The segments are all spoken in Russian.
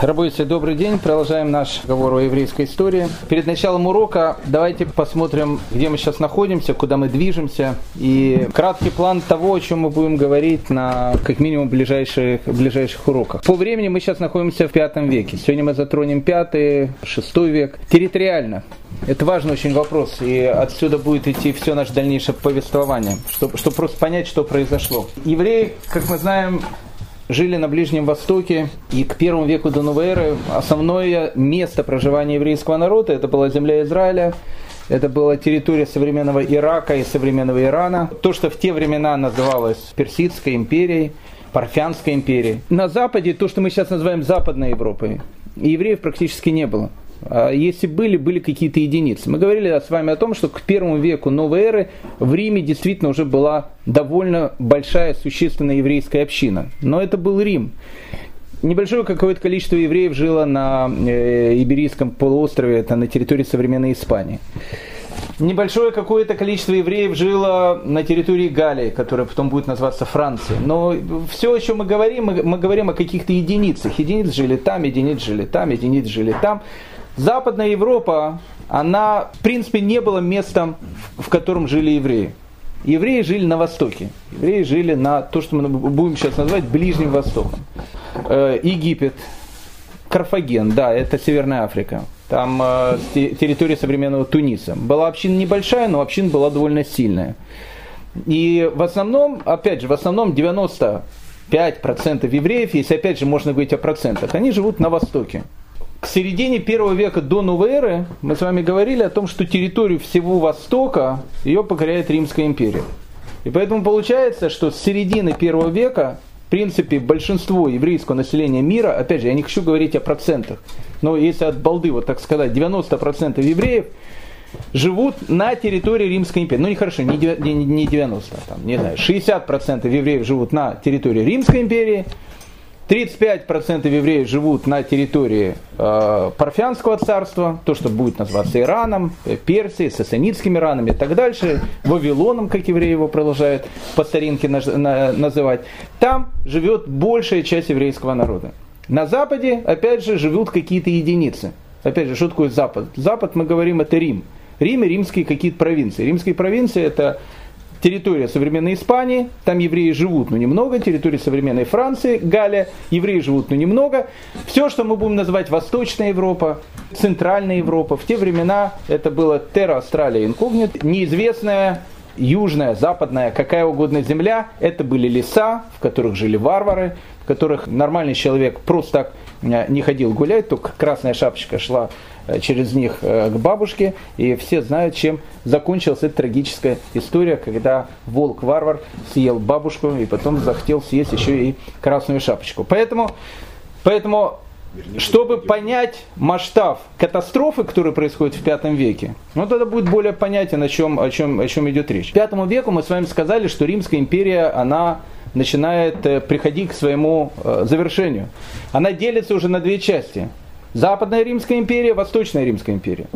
Рабойся, добрый день. Продолжаем наш разговор о еврейской истории. Перед началом урока давайте посмотрим, где мы сейчас находимся, куда мы движемся. И краткий план того, о чем мы будем говорить на как минимум ближайших, ближайших уроках. По времени мы сейчас находимся в пятом веке. Сегодня мы затронем пятый, шестой век. Территориально. Это важный очень вопрос, и отсюда будет идти все наше дальнейшее повествование, чтобы, чтобы просто понять, что произошло. Евреи, как мы знаем, жили на Ближнем Востоке, и к первому веку до новой эры основное место проживания еврейского народа это была земля Израиля, это была территория современного Ирака и современного Ирана. То, что в те времена называлось Персидской империей, Парфянской империей. На Западе, то, что мы сейчас называем Западной Европой, евреев практически не было. А если были, были какие-то единицы. Мы говорили с вами о том, что к первому веку новой эры в Риме действительно уже была довольно большая, существенная еврейская община. Но это был Рим. Небольшое какое-то количество евреев жило на э, Иберийском полуострове, это на территории современной Испании. Небольшое какое-то количество евреев жило на территории Галлии, которая потом будет называться Францией. Но все, о чем мы говорим, мы, мы говорим о каких-то единицах. Единиц жили там, единиц жили там, единиц жили там. Западная Европа, она, в принципе, не была местом, в котором жили евреи. Евреи жили на Востоке. Евреи жили на то, что мы будем сейчас называть Ближним Востоком. Э, Египет, Карфаген, да, это Северная Африка. Там э, территория современного Туниса. Была община небольшая, но община была довольно сильная. И в основном, опять же, в основном 95% евреев, если опять же можно говорить о процентах, они живут на Востоке к середине первого века до новой эры мы с вами говорили о том, что территорию всего Востока ее покоряет Римская империя. И поэтому получается, что с середины первого века, в принципе, большинство еврейского населения мира, опять же, я не хочу говорить о процентах, но если от балды, вот так сказать, 90% евреев живут на территории Римской империи. Ну, не хорошо, не 90, там, не знаю, 60% евреев живут на территории Римской империи, 35% евреев живут на территории э, Парфянского царства, то, что будет называться Ираном, э, Персией, сасанитскими Иранами и так дальше, Вавилоном, как евреи его продолжают по старинке на, на, называть. Там живет большая часть еврейского народа. На Западе, опять же, живут какие-то единицы. Опять же, что такое Запад? Запад, мы говорим, это Рим. Рим и римские какие-то провинции. Римские провинции это территория современной Испании, там евреи живут, но немного, территория современной Франции, Галия, евреи живут, но немного. Все, что мы будем называть Восточная Европа, Центральная Европа, в те времена это было Terra Australia Incognita, неизвестная южная, западная, какая угодно земля, это были леса, в которых жили варвары, в которых нормальный человек просто так э, не ходил гулять, только красная шапочка шла через них э, к бабушке, и все знают, чем закончилась эта трагическая история, когда волк-варвар съел бабушку и потом захотел съесть еще и красную шапочку. Поэтому, поэтому чтобы понять масштаб катастрофы, которая происходит в пятом веке, ну тогда будет более понятен, о чем, о чем, о чем идет речь. К пятому веку мы с вами сказали, что Римская империя, она начинает э, приходить к своему завершению. Она делится уже на две части. Западная Римская империя, Восточная Римская империя.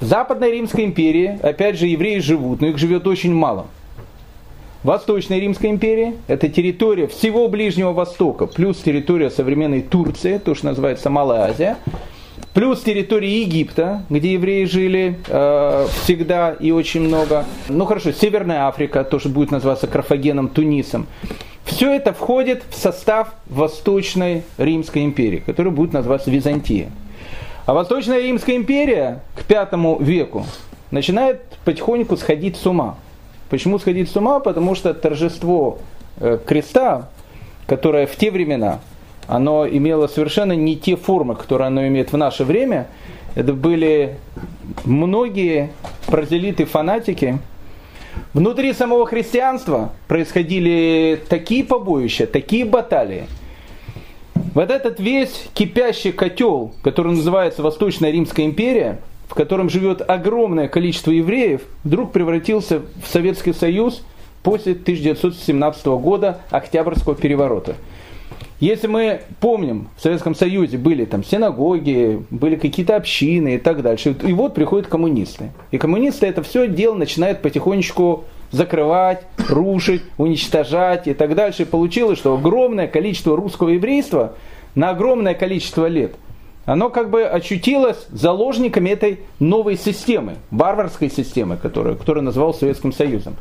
В Западной Римской империи, опять же, евреи живут, но их живет очень мало. Восточная Римская империя – это территория всего Ближнего Востока, плюс территория современной Турции, то, что называется Малая Азия, плюс территория Египта, где евреи жили э, всегда и очень много. Ну хорошо, Северная Африка, то, что будет называться Карфагеном, Тунисом. Все это входит в состав Восточной Римской империи, которая будет называться Византия. А Восточная Римская империя к пятому веку начинает потихоньку сходить с ума. Почему сходить с ума? Потому что торжество э, креста, которое в те времена, оно имело совершенно не те формы, которые оно имеет в наше время. Это были многие прозелиты-фанатики, Внутри самого христианства происходили такие побоища, такие баталии. Вот этот весь кипящий котел, который называется Восточная Римская империя, в котором живет огромное количество евреев, вдруг превратился в Советский Союз после 1917 года Октябрьского переворота. Если мы помним, в Советском Союзе были там синагоги, были какие-то общины и так дальше, и вот приходят коммунисты. И коммунисты это все дело начинают потихонечку закрывать, рушить, уничтожать и так дальше. И получилось, что огромное количество русского еврейства на огромное количество лет, оно как бы очутилось заложниками этой новой системы, варварской системы, которую, которую называл Советским Союзом.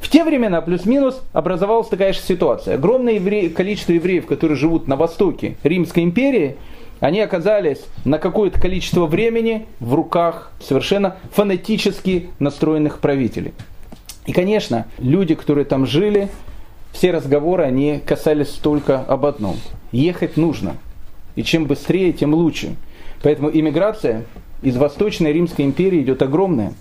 В те времена, плюс-минус, образовалась такая же ситуация. Огромное евре... количество евреев, которые живут на востоке Римской империи, они оказались на какое-то количество времени в руках совершенно фанатически настроенных правителей. И, конечно, люди, которые там жили, все разговоры, они касались только об одном. Ехать нужно. И чем быстрее, тем лучше. Поэтому иммиграция из Восточной Римской империи идет огромная.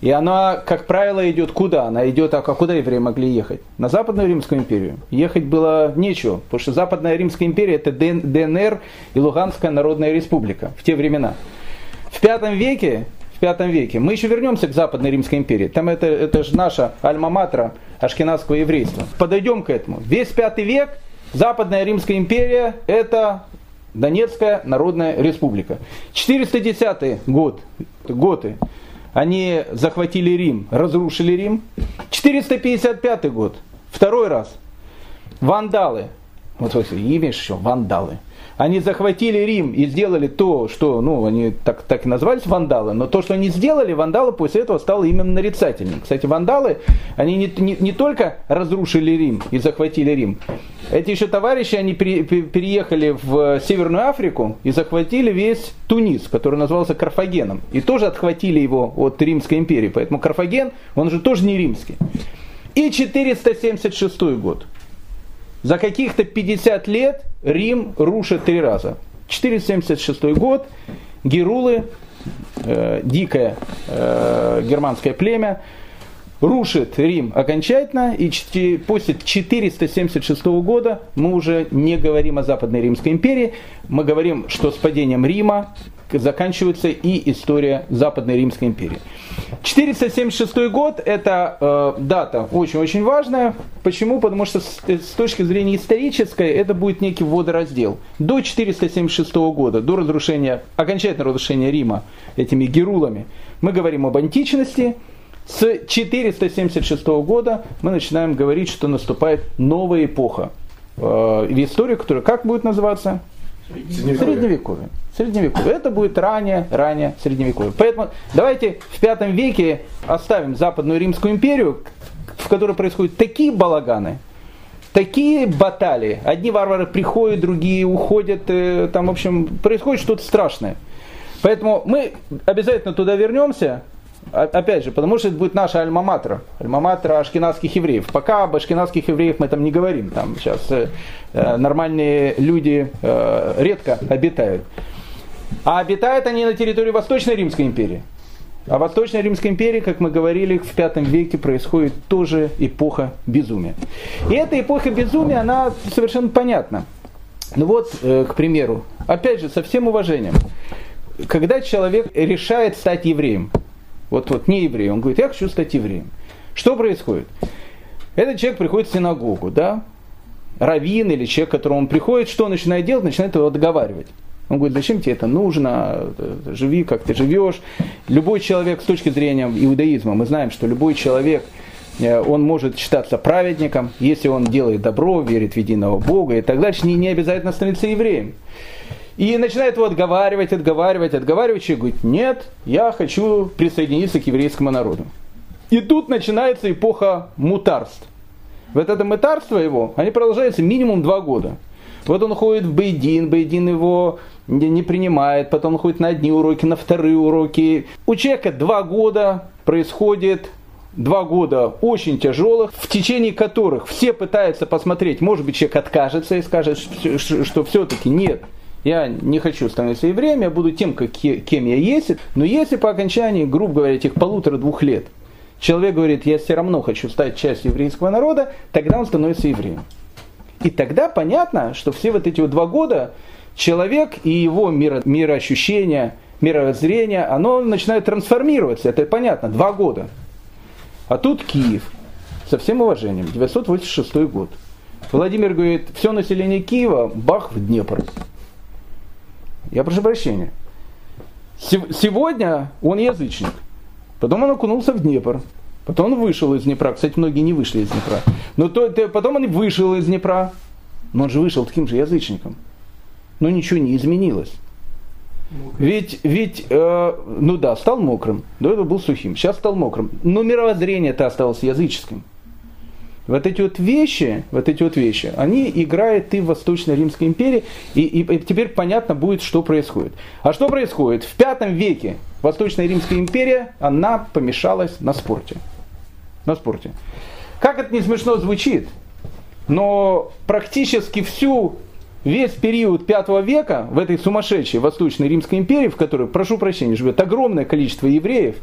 И она, как правило, идет куда? Она идет, а куда евреи могли ехать? На Западную Римскую империю. Ехать было нечего, потому что Западная Римская империя это ДНР и Луганская Народная Республика в те времена. В пятом веке, в пятом веке, мы еще вернемся к Западной Римской империи. Там это, это же наша альма-матра ашкенадского еврейства. Подойдем к этому. Весь пятый век Западная Римская империя это Донецкая Народная Республика. 410 год, годы они захватили Рим, разрушили Рим. 455 год, второй раз. Вандалы, вот имя еще, вандалы. Они захватили Рим и сделали то, что, ну, они так, так и назывались вандалы, но то, что они сделали, вандалы после этого стало именно нарицательным. Кстати, вандалы, они не, не, не только разрушили Рим и захватили Рим, эти еще товарищи, они переехали в Северную Африку и захватили весь Тунис, который назывался Карфагеном. И тоже отхватили его от Римской империи. Поэтому Карфаген, он же тоже не римский. И 476 год. За каких-то 50 лет Рим рушит три раза. 476 год, Герулы, э, дикое э, германское племя, рушит Рим окончательно, и после 476 года мы уже не говорим о Западной Римской империи, мы говорим, что с падением Рима заканчивается и история Западной Римской империи. 476 год – это э, дата очень-очень важная. Почему? Потому что с, с точки зрения исторической это будет некий водораздел. До 476 года, до разрушения, окончательного разрушения Рима этими герулами, мы говорим об античности – с 476 года мы начинаем говорить, что наступает новая эпоха э, в истории, которая как будет называться? Средневековье. Средневековье. Это будет ранее, ранее Средневековье. Поэтому давайте в пятом веке оставим Западную Римскую империю, в которой происходят такие балаганы, такие баталии. Одни варвары приходят, другие уходят. Э, там, в общем, происходит что-то страшное. Поэтому мы обязательно туда вернемся. Опять же, потому что это будет наша альма-матра, альма-матра ашкенадских евреев. Пока об ашкенадских евреев мы там не говорим, там сейчас э, э, нормальные люди э, редко обитают. А обитают они на территории Восточной Римской империи. А в Восточной Римской империи, как мы говорили, в V веке происходит тоже эпоха безумия. И эта эпоха безумия, она совершенно понятна. Ну вот, э, к примеру, опять же, со всем уважением, когда человек решает стать евреем, вот, вот не еврей, он говорит, я хочу стать евреем. Что происходит? Этот человек приходит в синагогу, да, раввин или человек, к которому он приходит, что он начинает делать? Начинает его договаривать. Он говорит, зачем тебе это нужно, живи, как ты живешь. Любой человек с точки зрения иудаизма, мы знаем, что любой человек, э, он может считаться праведником, если он делает добро, верит в единого Бога и так дальше, не, не обязательно становиться евреем. И начинает его отговаривать, отговаривать, отговаривать. Человек говорит, нет, я хочу присоединиться к еврейскому народу. И тут начинается эпоха мутарств. Вот это мутарство его, они продолжаются минимум два года. Вот он ходит в Бейдин, Бейдин его не, принимает, потом он ходит на одни уроки, на вторые уроки. У человека два года происходит два года очень тяжелых, в течение которых все пытаются посмотреть, может быть, человек откажется и скажет, что все-таки нет, я не хочу становиться евреем, я буду тем, как, кем я есть. Но если по окончании, грубо говоря, этих полутора-двух лет, человек говорит, я все равно хочу стать частью еврейского народа, тогда он становится евреем. И тогда понятно, что все вот эти вот два года человек и его миро, мироощущение, мировоззрение, оно начинает трансформироваться. Это понятно, два года. А тут Киев. Со всем уважением, 986 год. Владимир говорит, все население Киева, бах, в Днепр. Я прошу прощения. Сегодня он язычник. Потом он окунулся в Днепр. Потом он вышел из Днепра. Кстати, многие не вышли из Днепра. Но то, то, потом он вышел из Днепра. Но он же вышел таким же язычником. но ничего не изменилось. Ведь, ведь э, ну да, стал мокрым, до этого был сухим, сейчас стал мокрым, но мировоззрение-то осталось языческим. Вот эти вот вещи, вот эти вот вещи, они играют и в Восточной Римской империи, и, и, и теперь понятно будет, что происходит. А что происходит? В пятом веке Восточная Римская империя, она помешалась на спорте. На спорте. Как это не смешно звучит, но практически всю весь период пятого века в этой сумасшедшей Восточной Римской империи, в которой, прошу прощения, живет огромное количество евреев,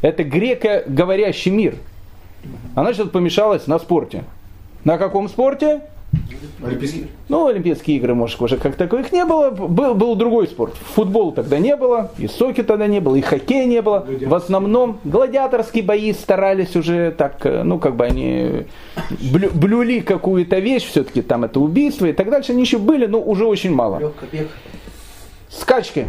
это греко-говорящий мир. Она сейчас помешалась на спорте. На каком спорте? Олимпийские? Ну, Олимпийские игры, может, уже как таковых не было. Был, был другой спорт. Футбол тогда не было, и соки тогда не было, и хоккей не было. В основном гладиаторские бои старались уже так, э, ну, как бы они блю, блюли какую-то вещь, все-таки там это убийство и так дальше. Они еще были, но уже очень мало. Скачки.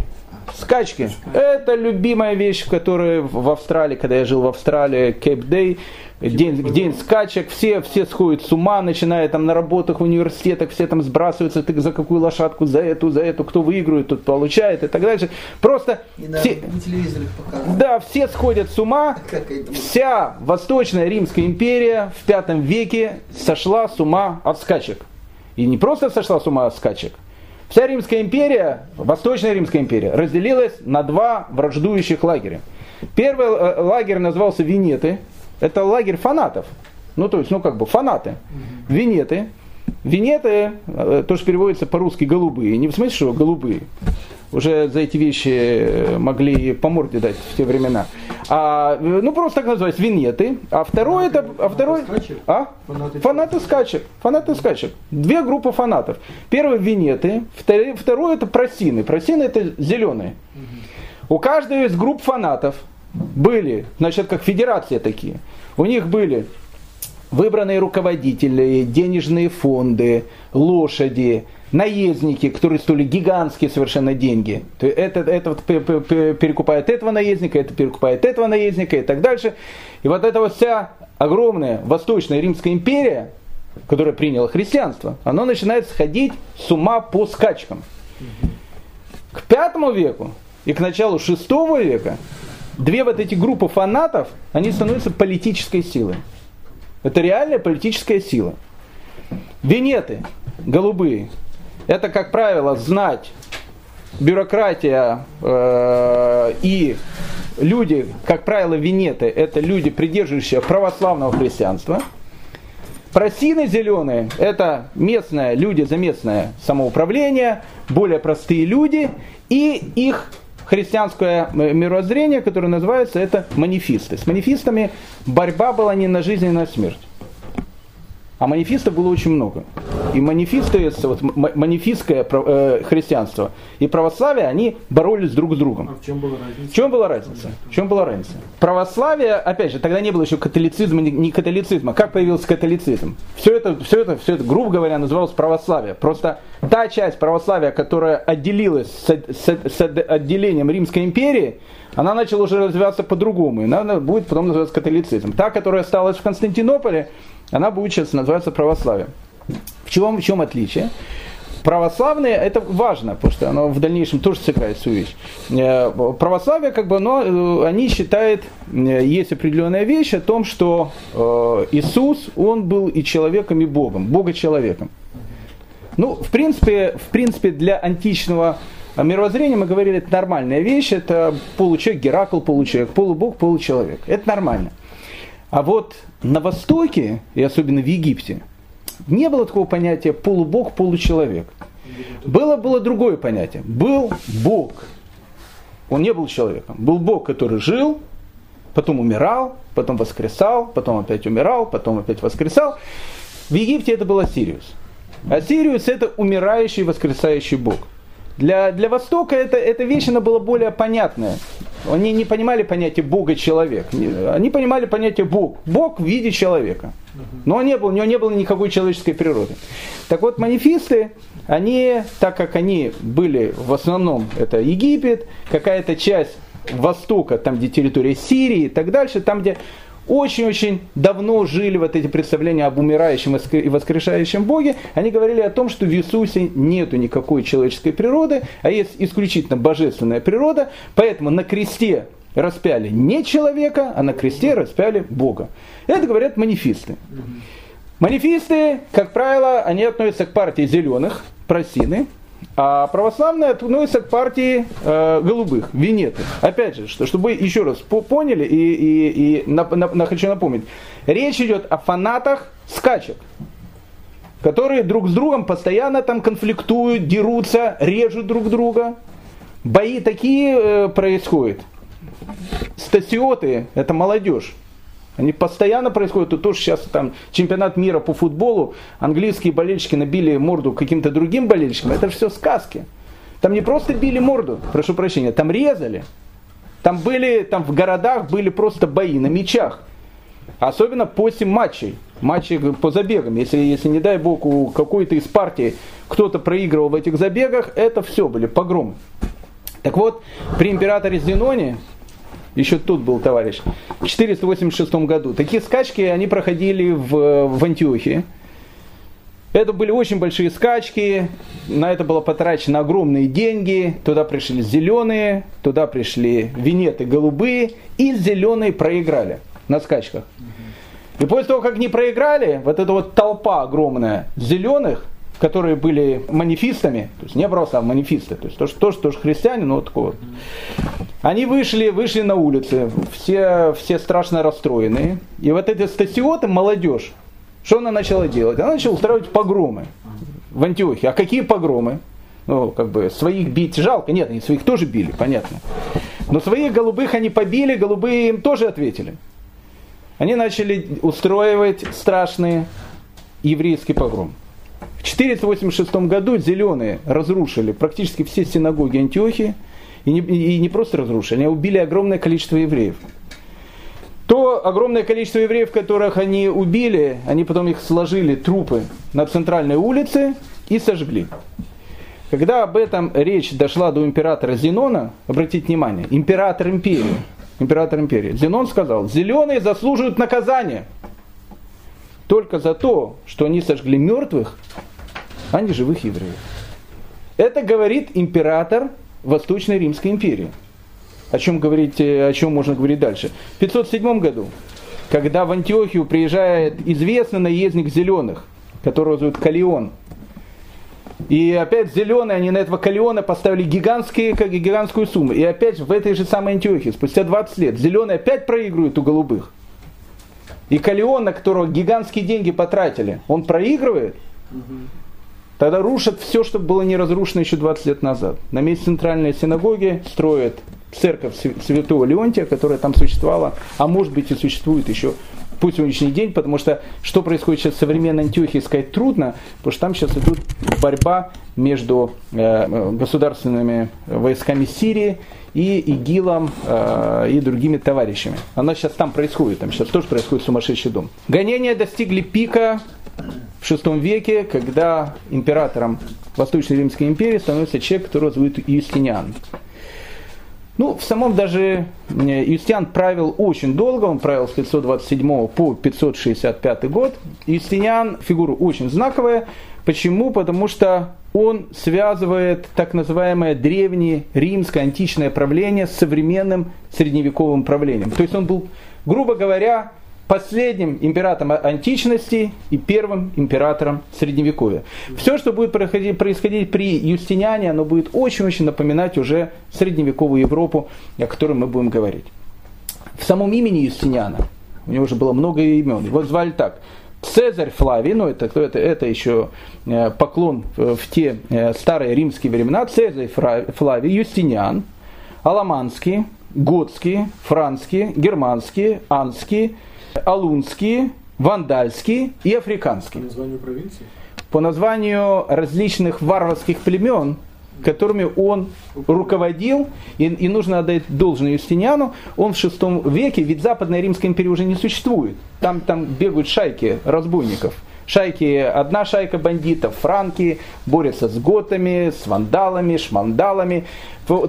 Скачки. Это любимая вещь, которая в Австралии, когда я жил в Австралии, Кейп Дэй, день, день скачек, все, все сходят с ума, начиная там на работах в университетах, все там сбрасываются, ты за какую лошадку, за эту, за эту, кто выигрывает, тот получает и так дальше. Просто и все, да, все сходят с ума. Вся Восточная Римская империя в пятом веке сошла с ума от скачек. И не просто сошла с ума от скачек. Вся Римская империя, Восточная Римская империя, разделилась на два враждующих лагеря. Первый э, лагерь назывался Венеты, это лагерь фанатов. Ну, то есть, ну, как бы фанаты. Венеты. Венеты, э, то, что переводится по-русски голубые. Не в смысле, что голубые. Уже за эти вещи э, могли по морде дать в те времена. А, э, ну, просто так называется, винеты. А второй это... А второй... А? Фанаты, фанаты скачек. Фанаты скачек. Две группы фанатов. Первый винеты. Второй, второй это просины. Просины это зеленые. У каждой из групп фанатов были, значит, как федерация такие. У них были выбранные руководители, денежные фонды, лошади, наездники, которые стоили гигантские совершенно деньги. То это, это вот перекупает этого наездника, это перекупает этого наездника и так дальше. И вот эта вся огромная Восточная Римская империя, которая приняла христианство, она начинает сходить с ума по скачкам. К пятому веку и к началу шестого века две вот эти группы фанатов, они становятся политической силой. Это реальная политическая сила. Венеты, голубые, это, как правило, знать, бюрократия э, и люди, как правило, венеты, это люди, придерживающие православного христианства. Просины зеленые – это местные люди за местное самоуправление, более простые люди, и их христианское мировоззрение, которое называется это манифисты. С манифистами борьба была не на жизнь, а на смерть. А манифистов было очень много. И манифисты, вот, манифистское э, христианство и православие, они боролись друг с другом. А в чем была разница? В чем была разница? В чем была разница? Православие, опять же, тогда не было еще католицизма, не католицизма. Как появился католицизм? Все это, все это, все это, грубо говоря, называлось православие. Просто та часть православия, которая отделилась с, с, с отделением Римской империи, она начала уже развиваться по-другому. И она будет потом называться католицизм. Та, которая осталась в Константинополе, она будет сейчас называться православием. В чем, в чем отличие? Православные, это важно, потому что оно в дальнейшем тоже сыграет свою вещь. Э, православие, как бы, оно, э, они считают, э, есть определенная вещь о том, что Иисус, он был и человеком, и Богом, Бога-человеком. Ну, в принципе, в принципе, для античного мировоззрения мы говорили, это нормальная вещь, это получеловек, Геракл получеловек, полубог, получеловек. Это нормально. А вот на Востоке, и особенно в Египте, не было такого понятия полубог, получеловек. Было, было другое понятие. Был Бог. Он не был человеком. Был Бог, который жил, потом умирал, потом воскресал, потом опять умирал, потом опять воскресал. В Египте это был Осириус. Осириус это умирающий воскресающий Бог. Для, для Востока это, эта вещь она была более понятная. Они не понимали понятие Бога-человек. Они понимали понятие Бог. Бог в виде человека. Но не было, у него не было никакой человеческой природы. Так вот, манифисты, они, так как они были в основном, это Египет, какая-то часть Востока, там где территория Сирии и так дальше, там где очень-очень давно жили вот эти представления об умирающем и воскрешающем Боге, они говорили о том, что в Иисусе нету никакой человеческой природы, а есть исключительно божественная природа, поэтому на кресте распяли не человека, а на кресте распяли Бога. Это говорят манифисты. Манифисты, как правило, они относятся к партии зеленых, просины, а православные относятся к партии э, голубых, винеты. Опять же, что, чтобы еще раз поняли и, и, и на, на, на, хочу напомнить, речь идет о фанатах скачек, которые друг с другом постоянно там конфликтуют, дерутся, режут друг друга. Бои такие э, происходят. Стасиоты – это молодежь. Они постоянно происходят. Тут тоже сейчас там чемпионат мира по футболу, английские болельщики набили морду каким-то другим болельщикам. Это все сказки. Там не просто били морду, прошу прощения, там резали. Там были, там в городах были просто бои на мечах. Особенно после матчей, матчей по забегам. Если, если не дай бог, у какой-то из партий кто-то проигрывал в этих забегах, это все были погромы. Так вот, при императоре Зеноне еще тут был товарищ, в 486 году. Такие скачки, они проходили в, в Антиохии. Это были очень большие скачки, на это было потрачено огромные деньги, туда пришли зеленые, туда пришли винеты голубые, и зеленые проиграли на скачках. И после того, как не проиграли, вот эта вот толпа огромная зеленых, которые были манифистами, то есть не а манифисты, то есть тоже, тоже, тоже христиане, но вот такого. Вот. Они вышли, вышли на улицы, все, все страшно расстроенные. И вот эти стасиоты, молодежь, что она начала делать? Она начала устраивать погромы в Антиохии. А какие погромы? Ну, как бы, своих бить жалко. Нет, они своих тоже били, понятно. Но своих голубых они побили, голубые им тоже ответили. Они начали устраивать страшные еврейские погромы. В 486 году зеленые разрушили практически все синагоги Антиохии, и не, и не просто разрушили, они убили огромное количество евреев. То огромное количество евреев, которых они убили, они потом их сложили, трупы, на центральной улице и сожгли. Когда об этом речь дошла до императора Зенона, обратите внимание, император империи, император империи, Зенон сказал, зеленые заслуживают наказания только за то, что они сожгли мертвых, а не живых евреев. Это говорит император Восточной Римской империи. О чем, говорить, о чем можно говорить дальше? В 507 году, когда в Антиохию приезжает известный наездник зеленых, которого зовут Калион, и опять зеленые, они на этого Калиона поставили гигантские, как гигантскую сумму. И опять в этой же самой Антиохии, спустя 20 лет, зеленые опять проигрывают у голубых. И Калион, на которого гигантские деньги потратили, он проигрывает, Тогда рушат все, что было не разрушено еще 20 лет назад. На месте центральной синагоги строят церковь святого Леонтия, которая там существовала, а может быть и существует еще по сегодняшний день, потому что что происходит сейчас в современной Антиохии сказать трудно, потому что там сейчас идет борьба между э, государственными войсками Сирии и ИГИЛом э, и другими товарищами. Она сейчас там происходит, там сейчас тоже происходит сумасшедший дом. Гонения достигли пика в VI веке, когда императором Восточной Римской империи становится человек, которого зовут Юстиниан. Ну, в самом даже э, Юстиан правил очень долго, он правил с 527 по 565 год. Юстиниан фигура очень знаковая. Почему? Потому что он связывает так называемое древнее римское античное правление с современным средневековым правлением. То есть он был, грубо говоря, последним императором античности и первым императором средневековья. Все, что будет происходить при Юстиниане, оно будет очень-очень напоминать уже средневековую Европу, о которой мы будем говорить. В самом имени Юстиниана, у него уже было много имен, его звали так, Цезарь Флавий, ну это, это, это еще э, поклон в те э, старые римские времена, Цезарь Флавий, Юстиниан, Аламанский, Готский, Франский, Германский, Анский, алунские, вандальские и африканские. По названию провинции? По названию различных варварских племен, которыми он руководил, и, и нужно отдать должное Юстиниану, он в VI веке, ведь Западная Римская империя уже не существует, там, там бегают шайки разбойников, Шайки, одна шайка бандитов, франки, борются с готами, с вандалами, шмандалами.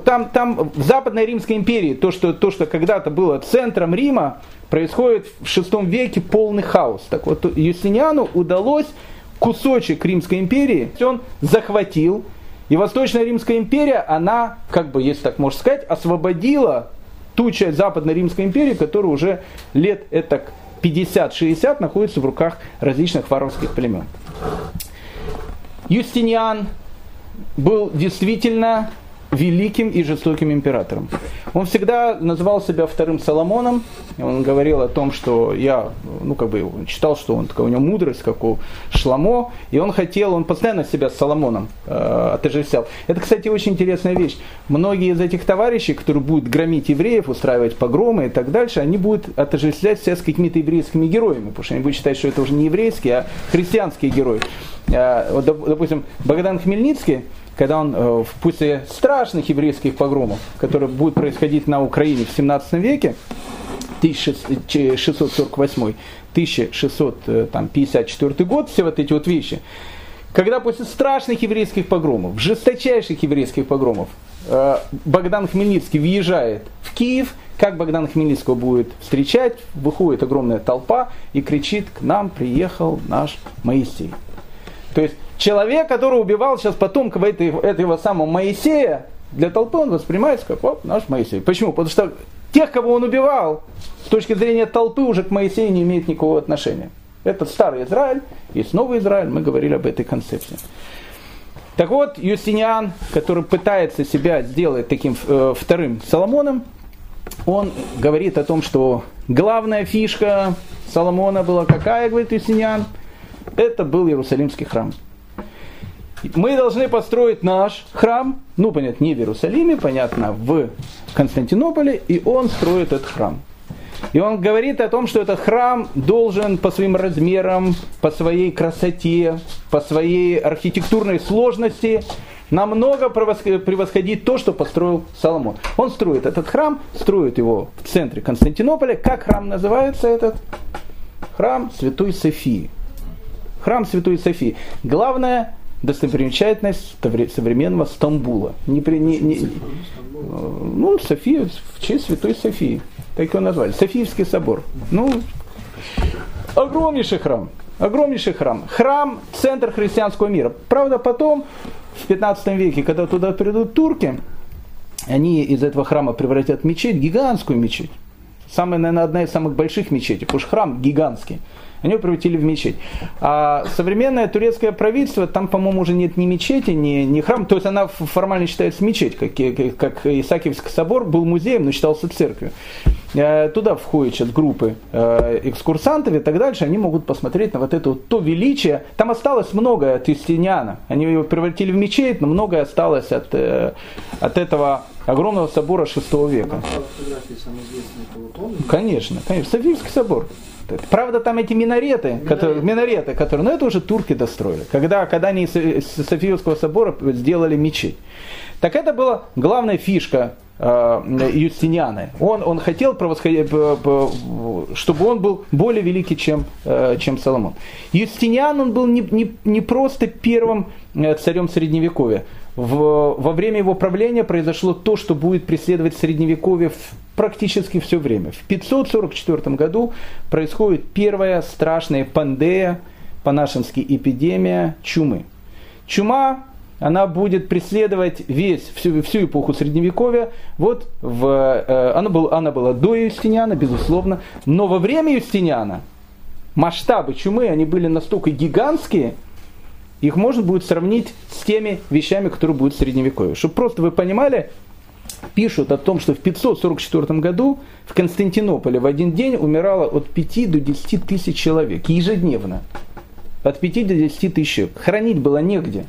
Там, там в Западной Римской империи, то, что, то, что когда-то было центром Рима, происходит в VI веке полный хаос. Так вот, Юстиниану удалось кусочек Римской империи, он захватил, и Восточная Римская империя, она, как бы, если так можно сказать, освободила ту часть Западной Римской империи, которая уже лет это 50-60 находится в руках различных варварских племен. Юстиниан был действительно великим и жестоким императором. Он всегда называл себя вторым Соломоном. Он говорил о том, что я, ну как бы, читал, что он такая у него мудрость, как у Шламо, и он хотел, он постоянно себя с Соломоном э, отождествлял. Это, кстати, очень интересная вещь. Многие из этих товарищей, которые будут громить евреев, устраивать погромы и так дальше, они будут отождествлять себя с какими-то еврейскими героями, потому что они будут считать, что это уже не еврейские, а христианские герои. Э, вот, допустим, Богдан Хмельницкий, когда он э, после страшных еврейских погромов, которые будут происходить на Украине в 17 веке, 1648-1654 э, год, все вот эти вот вещи, когда после страшных еврейских погромов, жесточайших еврейских погромов, э, Богдан Хмельницкий въезжает в Киев, как Богдан Хмельницкого будет встречать, выходит огромная толпа и кричит, к нам приехал наш Моисей. То есть человек, который убивал сейчас потомков этого, этого самого Моисея, для толпы он воспринимается как вот наш Моисей. Почему? Потому что тех, кого он убивал, с точки зрения толпы уже к Моисею не имеет никакого отношения. Это старый Израиль, есть новый Израиль, мы говорили об этой концепции. Так вот, Юстиниан, который пытается себя сделать таким э, вторым Соломоном, он говорит о том, что главная фишка Соломона была какая, говорит Юстиниан, это был Иерусалимский храм мы должны построить наш храм, ну, понятно, не в Иерусалиме, понятно, в Константинополе, и он строит этот храм. И он говорит о том, что этот храм должен по своим размерам, по своей красоте, по своей архитектурной сложности намного превосходить то, что построил Соломон. Он строит этот храм, строит его в центре Константинополя. Как храм называется этот? Храм Святой Софии. Храм Святой Софии. Главное достопримечательность современного Стамбула. Не, при, не, не, ну, София, в честь Святой Софии. Так его назвали. Софиевский собор. Ну, огромнейший храм. Огромнейший храм. Храм – центр христианского мира. Правда, потом, в 15 веке, когда туда придут турки, они из этого храма превратят мечеть, гигантскую мечеть. Самая, наверное, одна из самых больших мечетей, потому что храм гигантский они его превратили в мечеть. А современное турецкое правительство, там, по-моему, уже нет ни мечети, ни, ни храма, то есть она формально считается мечеть, как, как Исаакиевский собор был музеем, но считался церковью. Э, туда входят сейчас группы э, экскурсантов и так дальше, они могут посмотреть на вот это вот то величие. Там осталось многое от Истиняна. Они его превратили в мечеть, но многое осталось от, э, от этого огромного собора VI века. Конечно, конечно. Софийский собор. Правда, там эти минареты, минареты. Которые, минареты, которые, но это уже турки достроили. Когда, когда они из Софийского собора сделали мечеть. Так это была главная фишка э, Юстиниана. Он, он хотел, чтобы он был более великий, чем, э, чем Соломон. Юстиниан он был не, не, не просто первым э, царем Средневековья в, во время его правления произошло то, что будет преследовать Средневековье практически все время. В 544 году происходит первая страшная пандея, по-нашенски эпидемия чумы. Чума она будет преследовать весь, всю, всю эпоху Средневековья. Вот в, э, она, был, она была до Юстиниана, безусловно, но во время Юстиниана масштабы чумы, они были настолько гигантские, их можно будет сравнить с теми вещами, которые будут в Средневековье. Чтобы просто вы понимали, пишут о том, что в 544 году в Константинополе в один день умирало от 5 до 10 тысяч человек ежедневно. От 5 до 10 тысяч. Хранить было негде.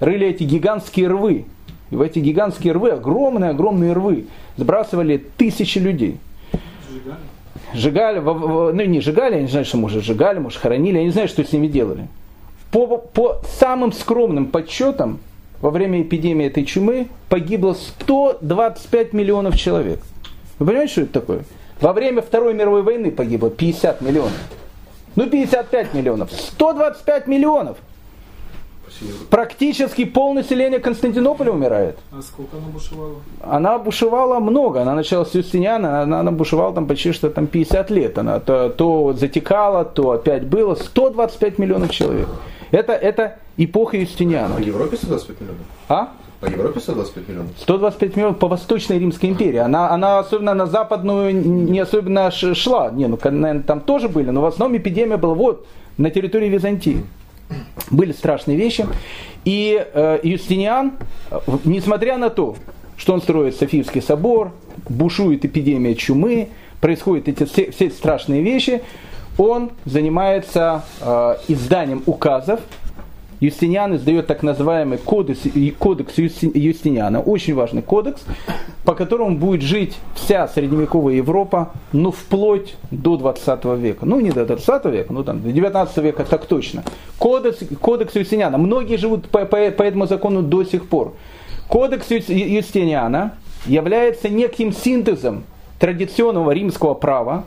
Рыли эти гигантские рвы. И в эти гигантские рвы, огромные-огромные рвы, сбрасывали тысячи людей. Сжигали, ну не сжигали, я не знаю, что может сжигали, может хоронили, я не знаю, что с ними делали. По, по самым скромным подсчетам, во время эпидемии этой чумы погибло 125 миллионов человек. Вы понимаете, что это такое? Во время Второй мировой войны погибло 50 миллионов. Ну 55 миллионов. 125 миллионов. Практически пол населения Константинополя умирает. А сколько она бушевала? Она бушевала много. Она начала с Юстиниана, она, она бушевала там почти что там 50 лет. Она то, то затекала, то опять было. 125 миллионов человек. Это, это эпоха Юстиниана. По Европе 125 миллионов? А? По Европе 125 миллионов? 125 миллионов по Восточной Римской империи. Она, она особенно на западную не особенно шла. Не, ну, наверное, там тоже были, но в основном эпидемия была вот на территории Византии. Были страшные вещи. И э, Юстиниан, несмотря на то, что он строит Софийский собор, бушует эпидемия чумы, происходят эти все, все страшные вещи, он занимается э, изданием указов. Юстиниан издает так называемый кодекс, кодекс Юстиниана, очень важный кодекс, по которому будет жить вся средневековая Европа, ну, вплоть до 20 века. Ну, не до 20 века, ну, там, до 19 века так точно. Кодекс, кодекс Юстиниана. Многие живут по, по, по этому закону до сих пор. Кодекс Юстиниана является неким синтезом традиционного римского права,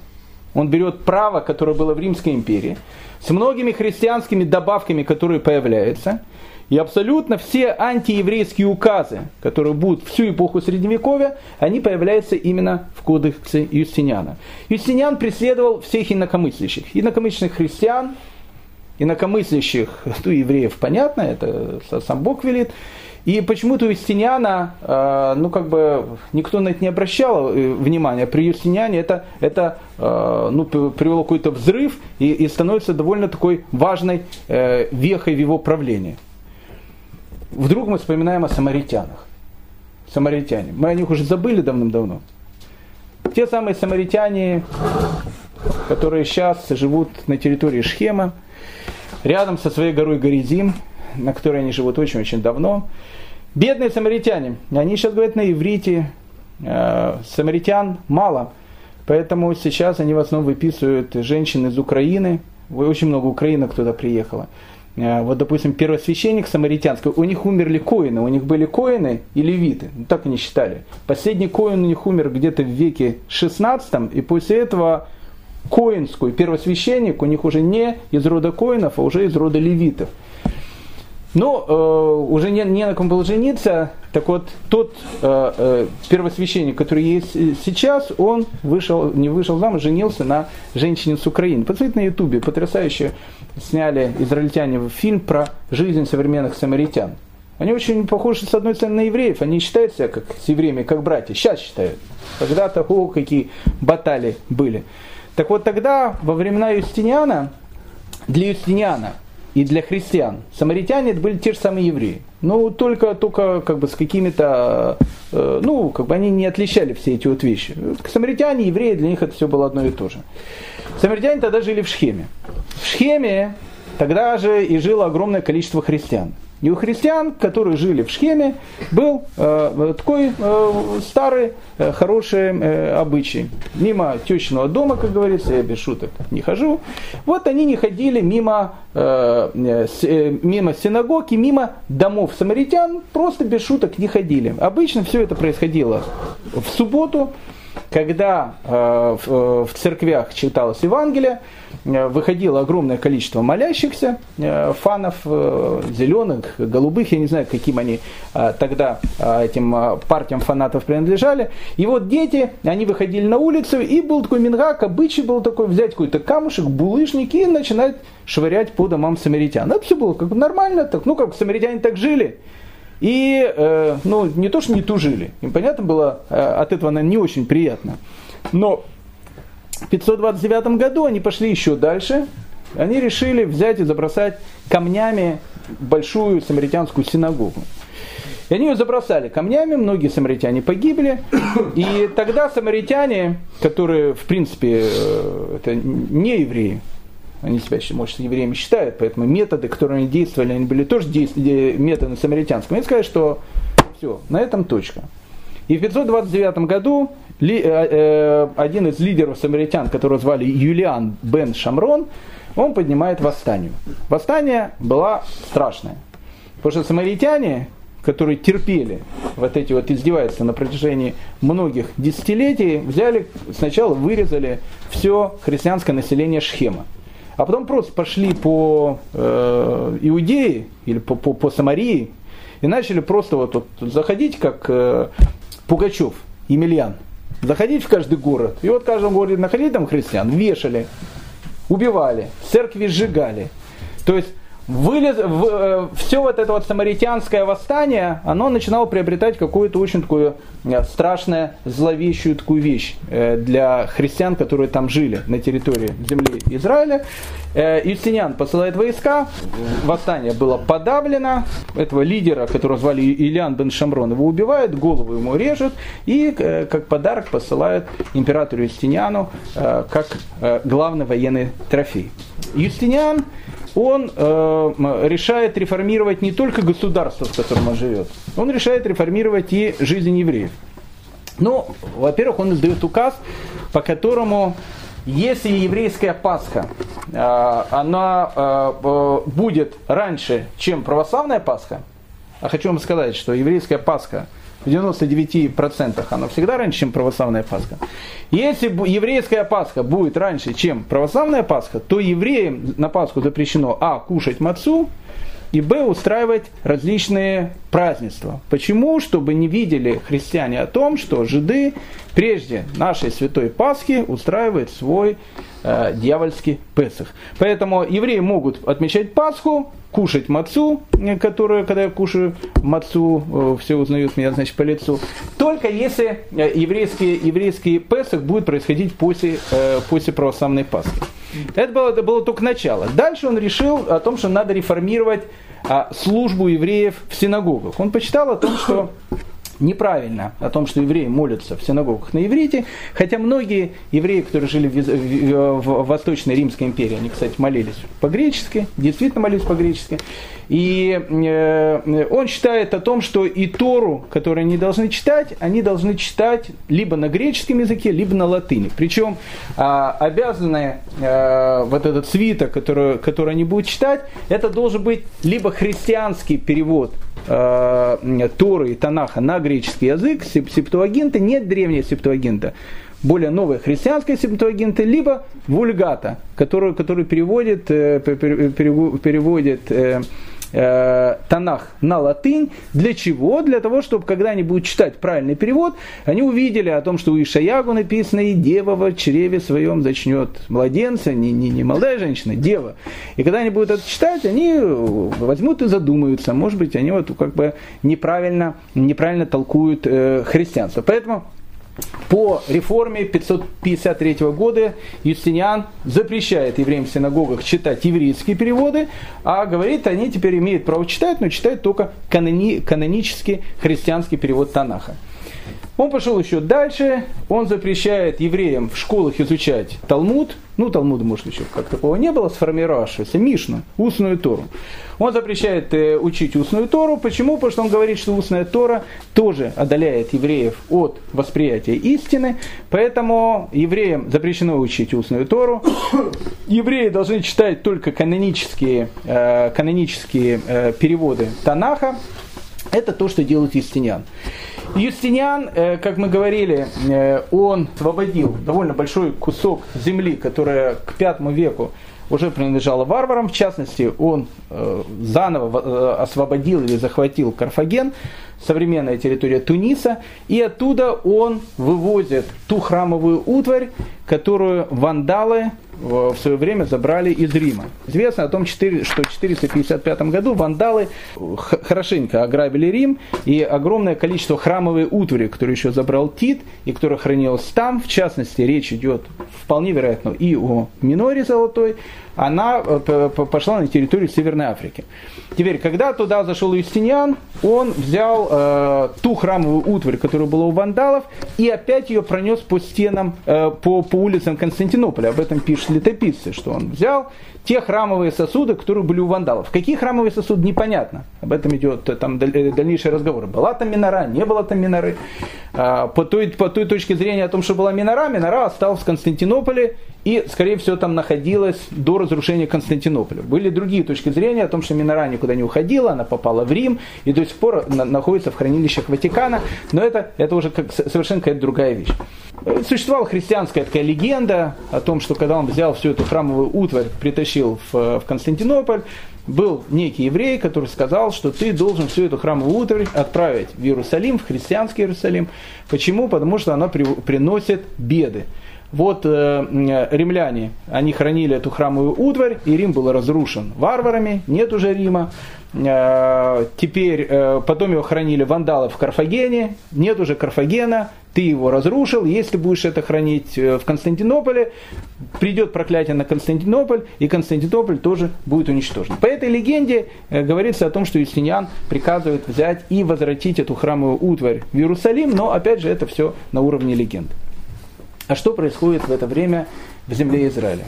он берет право, которое было в Римской империи, с многими христианскими добавками, которые появляются, и абсолютно все антиеврейские указы, которые будут всю эпоху Средневековья, они появляются именно в кодексе Юстиниана. Юстиниан преследовал всех инакомыслящих. Инакомыслящих христиан, инакомыслящих, ну, евреев, понятно, это сам Бог велит, и почему-то у Юстиниана, э, ну как бы никто на это не обращал э, внимания. При Юстиниане это, это э, ну, привело какой-то взрыв и, и становится довольно такой важной вехой в его правлении. Вдруг мы вспоминаем о самаритянах. Самаритяне. Мы о них уже забыли давным-давно. Те самые самаритяне, которые сейчас живут на территории Шхема, рядом со своей горой Горизим, на которой они живут очень-очень давно. Бедные самаритяне, они сейчас говорят на иврите, э, самаритян мало, поэтому сейчас они в основном выписывают женщин из Украины, очень много украинок туда приехало. Э, вот, допустим, первосвященник самаритянский, у них умерли коины, у них были коины и левиты, ну, так они считали. Последний коин у них умер где-то в веке 16, и после этого коинскую первосвященник у них уже не из рода коинов, а уже из рода левитов. Но э, уже не, не на ком было жениться. Так вот, тот э, э, первосвященник, который есть сейчас, он вышел, не вышел замуж, женился на женщине с Украины. Посмотрите на ютубе, потрясающе сняли израильтяне фильм про жизнь современных самаритян. Они очень похожи, с одной стороны, на евреев. Они считают себя как с евреями, как братья. Сейчас считают. Когда-то, о, какие баталии были. Так вот тогда, во времена Юстиниана, для Юстиниана и для христиан. Самаритяне это были те же самые евреи. Ну, только, только как бы с какими-то, э, ну, как бы они не отличали все эти вот вещи. Самаритяне, евреи, для них это все было одно и то же. Самаритяне тогда жили в Шхеме. В Шхеме тогда же и жило огромное количество христиан. И у христиан, которые жили в Шхеме, был э, такой э, старый, э, хороший э, обычай. Мимо тещиного дома, как говорится, я без шуток не хожу. Вот они не ходили мимо, э, э, мимо синагоги, мимо домов самаритян, просто без шуток не ходили. Обычно все это происходило в субботу, когда э, в, э, в церквях читалось Евангелие, э, выходило огромное количество молящихся, фанов зеленых, голубых, я не знаю, каким они тогда этим партиям фанатов принадлежали. И вот дети, они выходили на улицу, и был такой мингак, обычай был такой, взять какой-то камушек, булыжник и начинать швырять по домам самаритян. Это все было как нормально, так, ну как самаритяне так жили. И, э, ну, не то, что не тужили. Им, понятно было, э, от этого, наверное, не очень приятно. Но в 529 году они пошли еще дальше. Они решили взять и забросать камнями большую самаритянскую синагогу. И они ее забросали камнями, многие самаритяне погибли. И тогда самаритяне, которые, в принципе, э, это не евреи, они себя, может, евреями считают, поэтому методы, которые они действовали, они были тоже методы самаритянскими. Они сказали, что все, на этом точка. И в 529 году ли, э, э, один из лидеров самаритян, которого звали Юлиан бен Шамрон, он поднимает восстание. Восстание было страшное. Потому что самаритяне, которые терпели вот эти вот издевательства на протяжении многих десятилетий, взяли, сначала вырезали все христианское население Шхема. А потом просто пошли по э, Иудее или по, по, по Самарии и начали просто вот, вот заходить, как э, Пугачев, Емельян, заходить в каждый город. И вот в каждом городе находили там христиан, вешали, убивали, церкви сжигали. То есть вылез, в, э, все вот это вот самаритянское восстание, оно начинало приобретать какую-то очень такую э, страшную, зловещую такую вещь э, для христиан, которые там жили на территории земли Израиля. Юстиниан посылает войска, восстание было подавлено, этого лидера, которого звали Ильян бен Шамрон, его убивают, голову ему режут и как подарок посылают императору Юстиниану как главный военный трофей. Юстиниан он э, решает реформировать не только государство, в котором он живет, он решает реформировать и жизнь евреев. Ну, во-первых, он издает указ, по которому если еврейская Пасха, э, она э, будет раньше, чем православная Пасха, а хочу вам сказать, что еврейская Пасха в 99% оно всегда раньше, чем православная Пасха. Если еврейская Пасха будет раньше, чем православная Пасха, то евреям на Пасху запрещено а. кушать мацу, и б. устраивать различные празднества. Почему? Чтобы не видели христиане о том, что жиды прежде нашей святой Пасхи устраивают свой э, дьявольский Песах. Поэтому евреи могут отмечать Пасху, кушать мацу, которую, когда я кушаю мацу, э, все узнают меня, значит, по лицу. Только если э, еврейский, еврейский Песах будет происходить после, э, после православной Пасхи. Это было, это было только начало. Дальше он решил о том, что надо реформировать а, службу евреев в синагогах. Он почитал о том, что неправильно о том, что евреи молятся в синагогах на иврите, хотя многие евреи, которые жили в, Восточной Римской империи, они, кстати, молились по-гречески, действительно молились по-гречески, и э, он считает о том, что и Тору, которую они должны читать, они должны читать либо на греческом языке, либо на латыни. Причем обязанные э, вот этот свиток, который, который они будут читать, это должен быть либо христианский перевод э, Торы и Танаха на греческий язык, септуагинта, нет древнего септуагинта, более новая христианская септуагинта, либо вульгата, которую, который переводит, э, переводит э, э, Танах на латынь. Для чего? Для того, чтобы когда они будут читать правильный перевод, они увидели о том, что у Ишаягу написано, и дева в чреве своем зачнет младенца, не, не, не молодая женщина, дева. И когда они будут это читать, они возьмут и задумаются. Может быть, они вот как бы неправильно, неправильно толкуют э, христианство. Поэтому по реформе 553 года Юстиниан запрещает евреям в синагогах читать еврейские переводы, а говорит, они теперь имеют право читать, но читают только канони, канонический христианский перевод Танаха. Он пошел еще дальше, он запрещает евреям в школах изучать Талмуд, ну Талмуда, может, еще как такого не было, сформировавшегося, Мишну, устную Тору. Он запрещает э, учить устную Тору. Почему? Потому что он говорит, что устная Тора тоже отдаляет евреев от восприятия истины, поэтому евреям запрещено учить устную Тору. Евреи должны читать только канонические, э, канонические э, переводы Танаха. Это то, что делает Юстиниан. Юстиниан, э, как мы говорили, э, он освободил довольно большой кусок земли, которая к пятому веку уже принадлежала варварам. В частности, он э, заново освободил или захватил Карфаген, современная территория Туниса, и оттуда он вывозит ту храмовую утварь, которую вандалы в свое время забрали из Рима. Известно о том, что в 455 году вандалы хорошенько ограбили Рим, и огромное количество храмовой утвари, которую еще забрал Тит, и которая хранилась там, в частности, речь идет вполне вероятно и о миноре золотой, она э, пошла на территорию Северной Африки. Теперь, когда туда зашел Юстиниан, он взял э, ту храмовую утварь, которая была у вандалов, и опять ее пронес по стенам, э, по, по улицам Константинополя. Об этом пишут летописцы, что он взял те храмовые сосуды, которые были у вандалов. Какие храмовые сосуды, непонятно. Об этом идет э, там э, дальнейший разговор. Была там минора, не было там миноры. А, по той, по той точке зрения о том, что была Минора, Минора осталась в Константинополе и, скорее всего, там находилась до разрушения Константинополя. Были другие точки зрения о том, что Минора никуда не уходила, она попала в Рим и до сих пор находится в хранилищах Ватикана, но это, это уже как, совершенно какая-то другая вещь. Существовала христианская такая легенда о том, что когда он взял всю эту храмовую утварь, притащил в, в Константинополь, был некий еврей, который сказал, что ты должен всю эту храмовую утварь отправить в Иерусалим, в христианский Иерусалим. Почему? Потому что она при, приносит беды. Вот э, римляне, они хранили эту храмовую утварь, и Рим был разрушен варварами, нет уже Рима. Э, теперь, э, потом его хранили вандалы в Карфагене, нет уже Карфагена, ты его разрушил, если будешь это хранить э, в Константинополе, придет проклятие на Константинополь, и Константинополь тоже будет уничтожен. По этой легенде говорится о том, что Юстиниан приказывает взять и возвратить эту храмовую утварь в Иерусалим, но опять же это все на уровне легенды. А что происходит в это время в земле Израиля?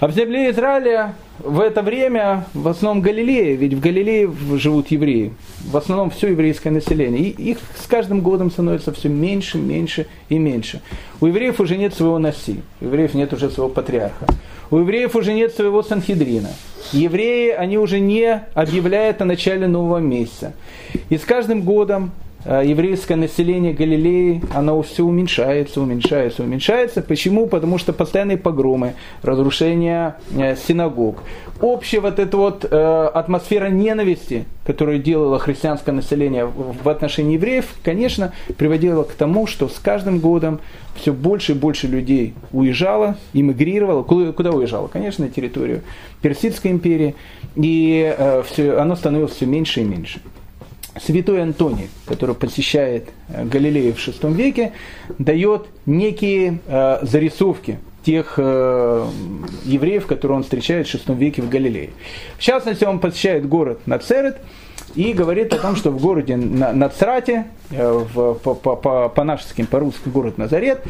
А в земле Израиля в это время в основном Галилея, ведь в Галилее живут евреи, в основном все еврейское население. И их с каждым годом становится все меньше, меньше и меньше. У евреев уже нет своего носи, у евреев нет уже своего патриарха. У евреев уже нет своего Санхедрина. Евреи, они уже не объявляют о начале нового месяца. И с каждым годом еврейское население Галилеи, оно все уменьшается, уменьшается, уменьшается. Почему? Потому что постоянные погромы, разрушение э, синагог. Общая вот эта вот э, атмосфера ненависти, которую делало христианское население в отношении евреев, конечно, приводила к тому, что с каждым годом все больше и больше людей уезжало, эмигрировало. Куда, уезжало? Конечно, на территорию Персидской империи. И э, все, оно становилось все меньше и меньше. Святой Антоний, который посещает э, Галилею в VI веке, дает некие э, зарисовки тех э, евреев, которые он встречает в VI веке в Галилее. В частности, он посещает город Нацерет и говорит о том, что в городе Нацрате, э, в, по, по, по, по-нашеским, по-русски город Назарет,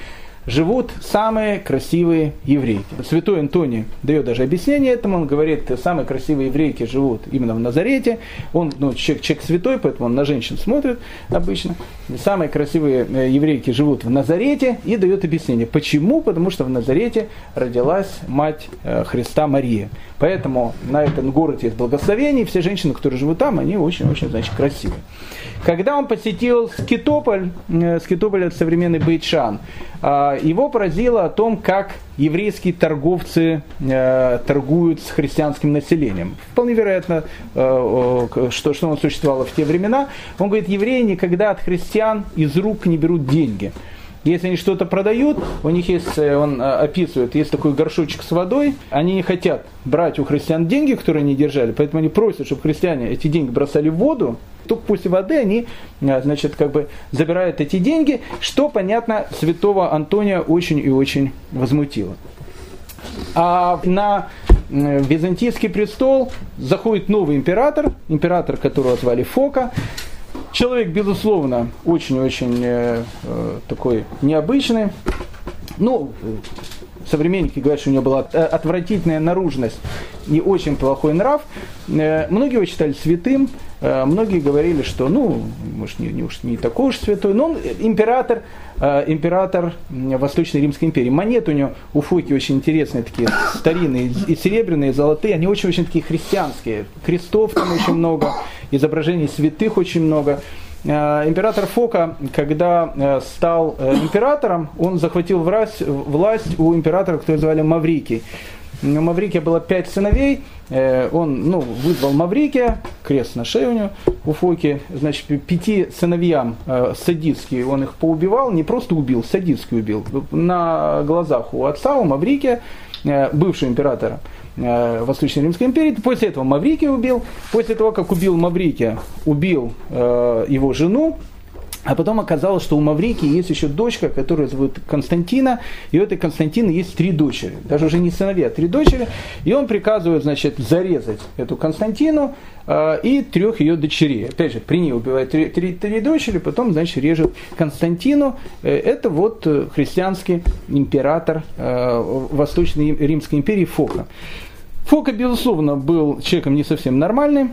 живут самые красивые еврейки. Святой Антоний дает даже объяснение этому, он говорит, самые красивые еврейки живут именно в Назарете, он ну, человек, человек святой, поэтому он на женщин смотрит обычно. Самые красивые э, еврейки живут в Назарете и дает объяснение. Почему? Потому что в Назарете родилась мать э, Христа Мария. Поэтому на этом городе есть благословение, и все женщины, которые живут там, они очень-очень, значит, красивые. Когда он посетил Скитополь, э, Скитополь это современный Бейтшан, а, его поразило о том, как еврейские торговцы э, торгуют с христианским населением. Вполне вероятно, э, что, что оно существовало в те времена. Он говорит, евреи никогда от христиан из рук не берут деньги. Если они что-то продают, у них есть, он описывает, есть такой горшочек с водой, они не хотят брать у христиан деньги, которые они держали, поэтому они просят, чтобы христиане эти деньги бросали в воду, только после воды они, э, значит, как бы забирают эти деньги, что, понятно, святого Антония очень и очень возмутило. А на э, византийский престол заходит новый император, император, которого звали Фока. Человек, безусловно, очень-очень э, э, такой необычный. Ну, современники говорят, что у него была отвратительная наружность и очень плохой нрав. Многие его считали святым, Э, многие говорили, что, ну, может, не, не, уж не такой уж святой, но он император, э, император Восточной Римской империи. Монеты у него, у Фуки очень интересные, такие старинные, и серебряные, и золотые, они очень-очень такие христианские. Крестов там очень много, изображений святых очень много. Э, император Фока, когда стал императором, он захватил власть, власть у императора, который звали Маврикий. У Маврикия было пять сыновей, э, он ну, вызвал Маврикия, крест на шее у него, у Фоки, значит, пяти сыновьям э, садистские он их поубивал, не просто убил, садистски убил, на глазах у отца, у Маврикия, э, бывшего императора. Восточной Римской империи. После этого Маврикия убил. После того, как убил Маврикия, убил э, его жену, а потом оказалось, что у Маврики есть еще дочка, которая зовут Константина, и у этой Константины есть три дочери, даже уже не сыновья, а три дочери, и он приказывает, значит, зарезать эту Константину э, и трех ее дочерей. Опять же, при ней убивает три, три, три дочери, потом, значит, режет Константину. Э, это вот э, христианский император э, Восточной Римской империи Фока. Фока, безусловно, был человеком не совсем нормальным,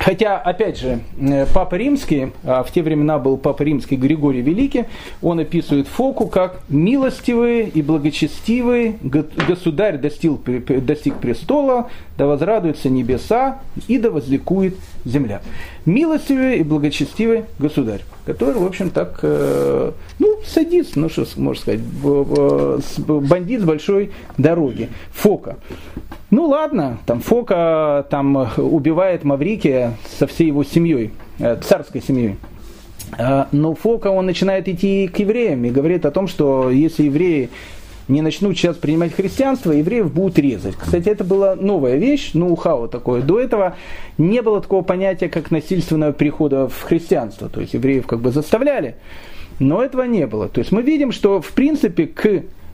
Хотя, опять же, э, Папа Римский, а в те времена был Папа Римский Григорий Великий, он описывает Фоку как милостивый и благочестивый государь достиг, достиг престола, да возрадуются небеса и да возликует земля. Милостивый и благочестивый государь, который, в общем, так, э, ну, садист, ну, что можно сказать, бандит с большой дороги, Фока. Ну ладно, там Фока там убивает Маврикия со всей его семьей, э, царской семьей. Но Фока, он начинает идти к евреям и говорит о том, что если евреи не начнут сейчас принимать христианство, евреев будут резать. Кстати, это была новая вещь, ноу-хау такое. До этого не было такого понятия, как насильственного перехода в христианство. То есть евреев как бы заставляли, но этого не было. То есть мы видим, что в принципе к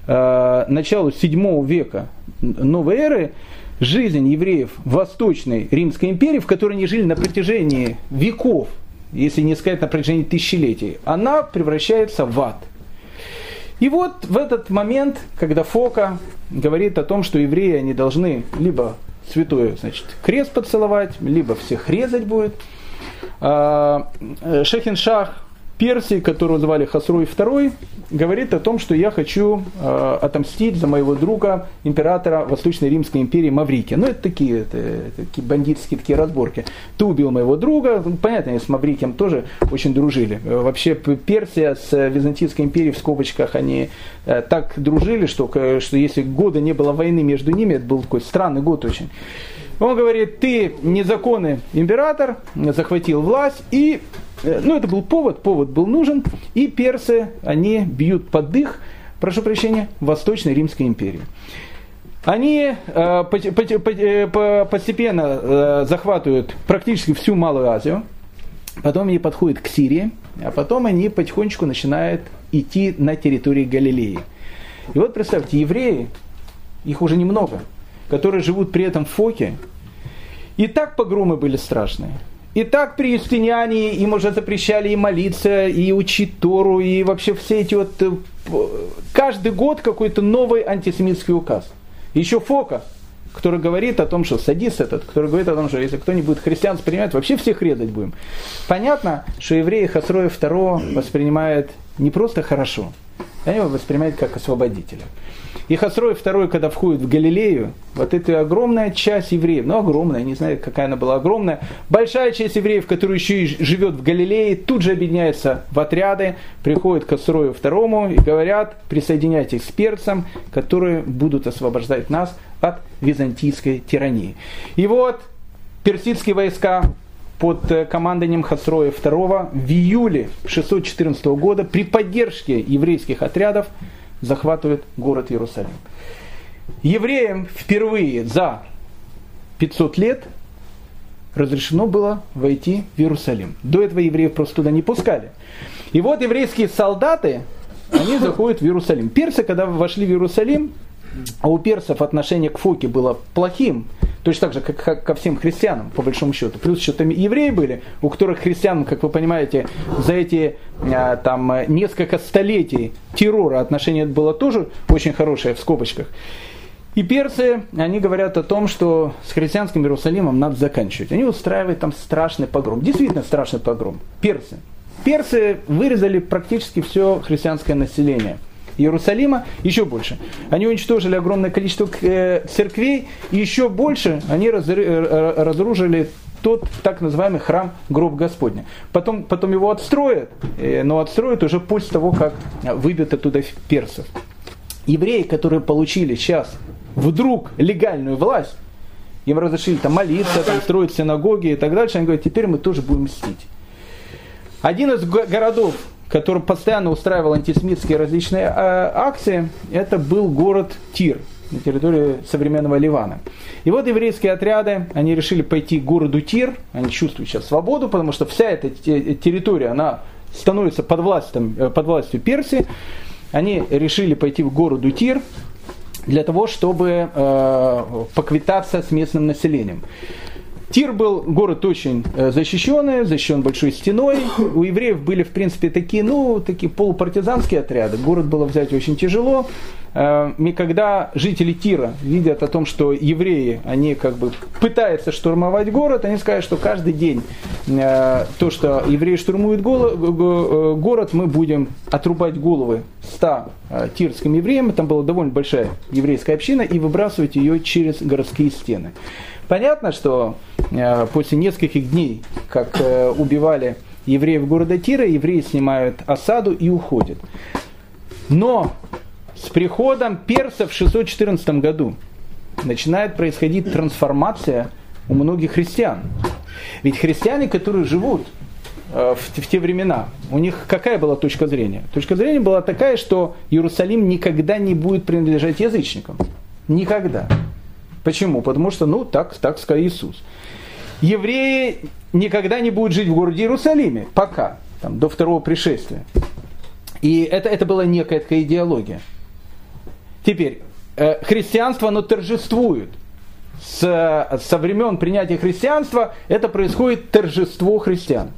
э, началу 7 века новой эры жизнь евреев Восточной Римской империи, в которой они жили на протяжении веков, если не сказать на протяжении тысячелетий, она превращается в ад. И вот в этот момент, когда Фока говорит о том, что евреи они должны либо святое, значит, крест поцеловать, либо всех резать будет, а, э, Шехиншах Персии, которого звали Хасруй II, говорит о том, что я хочу э, отомстить за моего друга, императора Восточной Римской империи Маврикия. Ну, это такие, это, такие бандитские такие разборки. Ты убил моего друга, ну, понятно, они с Маврикием тоже очень дружили. Э, вообще Персия с Византийской империей в скобочках, они э, так дружили, что, что если года не было войны между ними, это был такой странный год очень. Он говорит, ты незаконный император, захватил власть и Э, ну, это был повод, повод был нужен, и персы, они бьют под дых, прошу прощения, Восточной Римской империи. Они э, э постепенно э, захватывают практически всю Малую Азию, потом они подходят к Сирии, а потом они потихонечку начинают идти на территории Галилеи. И вот представьте, евреи, их уже немного, которые живут при этом в Фоке, и так погромы были страшные. И так при Юстиниане им уже запрещали и молиться, и учить Тору, и вообще все эти вот... Э, каждый год какой-то новый антисемитский указ. Еще Фока, который говорит о том, что садись этот, который говорит о том, что если кто-нибудь христиан принимает, вообще всех резать будем. Понятно, что евреи Хасроя II воспринимают не просто хорошо, они его воспринимают как освободителя. И Хасрой II, когда входит в Галилею, вот эта огромная часть евреев, ну огромная, не знаю, какая она была огромная, большая часть евреев, которая еще и живет в Галилее, тут же объединяется в отряды, приходят к Хасрою II и говорят, присоединяйтесь к перцам, которые будут освобождать нас от византийской тирании. И вот персидские войска под э, командованием Хасроя II в июле 614 года при поддержке еврейских отрядов захватывает город Иерусалим. Евреям впервые за 500 лет разрешено было войти в Иерусалим. До этого евреев просто туда не пускали. И вот еврейские солдаты, они заходят в Иерусалим. Персы, когда вошли в Иерусалим, а у персов отношение к Фоке было плохим, точно так же, как ко всем христианам, по большому счету. Плюс еще там евреи были, у которых христиан, как вы понимаете, за эти а, там несколько столетий террора отношение было тоже очень хорошее в скобочках. И персы, они говорят о том, что с христианским Иерусалимом надо заканчивать. Они устраивают там страшный погром. Действительно страшный погром. Персы. Персы вырезали практически все христианское население. Иерусалима, еще больше. Они уничтожили огромное количество э, церквей, и еще больше они э, разоружили тот так называемый храм гроб Господня. Потом, потом его отстроят, э, но отстроят уже после того, как выбьют оттуда персов. Евреи, которые получили сейчас вдруг легальную власть, им разрешили там молиться, там, строить синагоги и так дальше, они говорят, теперь мы тоже будем мстить. Один из городов, который постоянно устраивал антисемитские различные э, акции, это был город Тир на территории современного Ливана. И вот еврейские отряды, они решили пойти к городу Тир, они чувствуют сейчас свободу, потому что вся эта территория, она становится под властью, э, под властью Персии. Они решили пойти в городу Тир для того, чтобы э, поквитаться с местным населением. Тир был город очень э, защищенный, защищен большой стеной. У евреев были, в принципе, такие, ну, такие полупартизанские отряды. Город было взять очень тяжело. Э, и когда жители Тира видят о том, что евреи, они как бы пытаются штурмовать город, они скажут, что каждый день э, то, что евреи штурмуют город, мы будем отрубать головы 100 тирским евреям. Там была довольно большая еврейская община и выбрасывать ее через городские стены. Понятно, что э, после нескольких дней, как э, убивали евреев города Тира, евреи снимают осаду и уходят. Но с приходом персов в 614 году начинает происходить трансформация у многих христиан. Ведь христиане, которые живут э, в, в те времена, у них какая была точка зрения? Точка зрения была такая, что Иерусалим никогда не будет принадлежать язычникам. Никогда. Почему? Потому что, ну, так, так сказал Иисус. Евреи никогда не будут жить в городе Иерусалиме, пока, там, до второго пришествия. И это, это была некая такая идеология. Теперь, э, христианство, оно торжествует. С, со времен принятия христианства это происходит торжество христиан.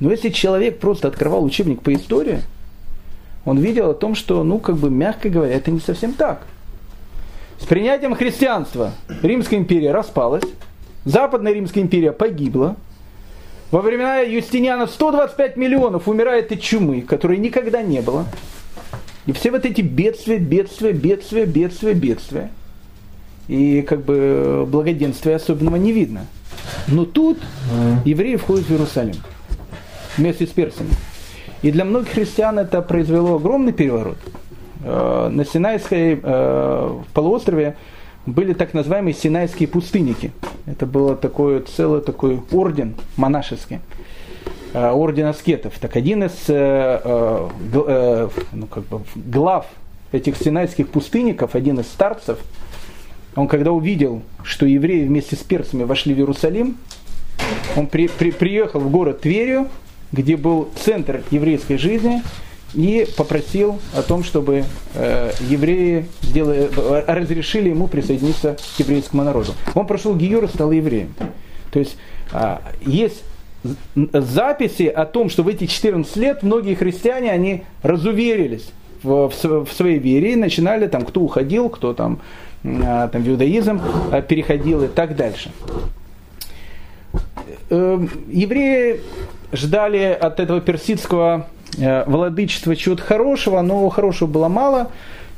Но если человек просто открывал учебник по истории, он видел о том, что, ну, как бы, мягко говоря, это не совсем так – с принятием христианства Римская империя распалась, Западная Римская империя погибла. Во времена Юстиниана 125 миллионов умирает от чумы, которой никогда не было. И все вот эти бедствия, бедствия, бедствия, бедствия, бедствия. И как бы благоденствия особенного не видно. Но тут евреи входят в Иерусалим вместе с персами. И для многих христиан это произвело огромный переворот. Э, на Синайской э, полуострове были так называемые синайские пустынники. Это был такой целый такой орден монашеский, э, орден аскетов. Так один из ну, как бы, глав этих синайских пустынников, один из старцев, он когда увидел, что евреи вместе с перцами вошли в Иерусалим, он при, при, приехал в город Тверию, где был центр еврейской жизни, и попросил о том, чтобы э, евреи сделали, разрешили ему присоединиться к еврейскому народу. Он прошел Гиюр и стал евреем. То есть э, есть записи о том, что в эти 14 лет многие христиане, они разуверились в, в, в своей вере и начинали там, кто уходил, кто там, э, там в иудаизм э, переходил и так дальше. Э, евреи ждали от этого персидского Э, владычества чего-то хорошего, но хорошего было мало.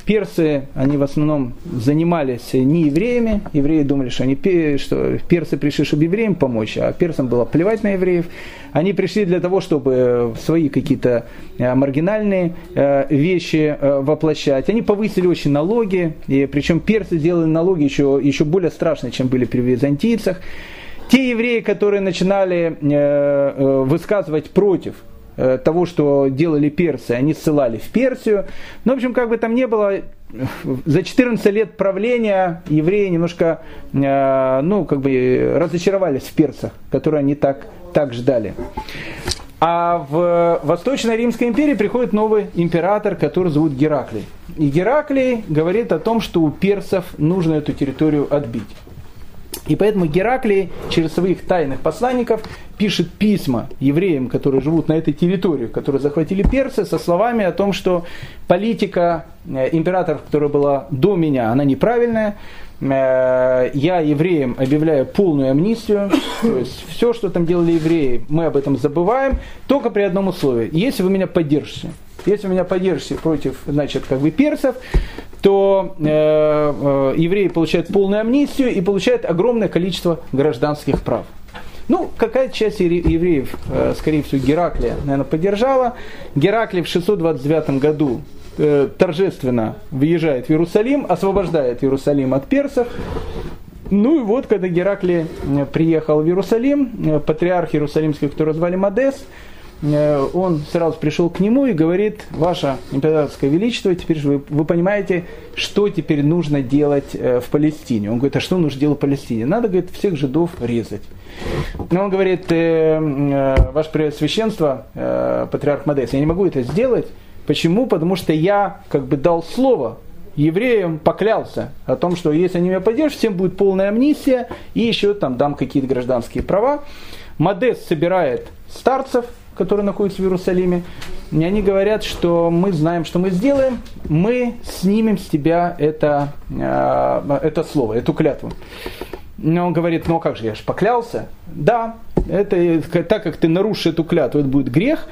Персы, они в основном занимались не евреями. Евреи думали, что, они, что персы пришли, чтобы евреям помочь, а персам было плевать на евреев. Они пришли для того, чтобы свои какие-то э, маргинальные э, вещи воплощать. Они повысили очень налоги, и причем персы делали налоги еще, еще более страшные, чем были при византийцах. Те евреи, которые начинали высказывать против того, что делали персы, они ссылали в Персию. Ну, в общем, как бы там ни было, за 14 лет правления евреи немножко, э, ну, как бы разочаровались в персах, которые они так, так ждали. А в Восточной Римской империи приходит новый император, который зовут Гераклий. И Гераклий говорит о том, что у персов нужно эту территорию отбить. И поэтому Гераклий через своих тайных посланников пишет письма евреям, которые живут на этой территории, которые захватили персы, со словами о том, что политика э, императоров, которая была до меня, она неправильная. Э, я евреям объявляю полную амнистию, то есть все, что там делали евреи, мы об этом забываем, только при одном условии, если вы меня поддержите. Если вы меня поддержите против, значит, как бы персов, то э, э, евреи получают полную амнистию и получают огромное количество гражданских прав. Ну, какая часть евреев, э, скорее всего, Гераклия, наверное, поддержала. Гераклий в 629 году э, торжественно въезжает в Иерусалим, освобождает Иерусалим от персов. Ну и вот, когда Гераклий э, приехал в Иерусалим, э, патриарх Иерусалимский, который звали Модес, он сразу пришел к нему и говорит, ваше императорское величество, теперь же вы, вы понимаете, что теперь нужно делать э, в Палестине. Он говорит, а что нужно делать в Палестине? Надо, говорит, всех жидов резать. Но он говорит, э, э, ваше преосвященство, э, патриарх Модес, я не могу это сделать. Почему? Потому что я как бы дал слово евреям поклялся о том, что если они меня поддержат, всем будет полная амнистия и еще там дам какие-то гражданские права. Модест собирает старцев, которые находятся в Иерусалиме, и они говорят, что мы знаем, что мы сделаем, мы снимем с тебя это, э, это слово, эту клятву. Но он говорит, ну как же, я же поклялся. Да, это, так как ты нарушишь эту клятву, это будет грех.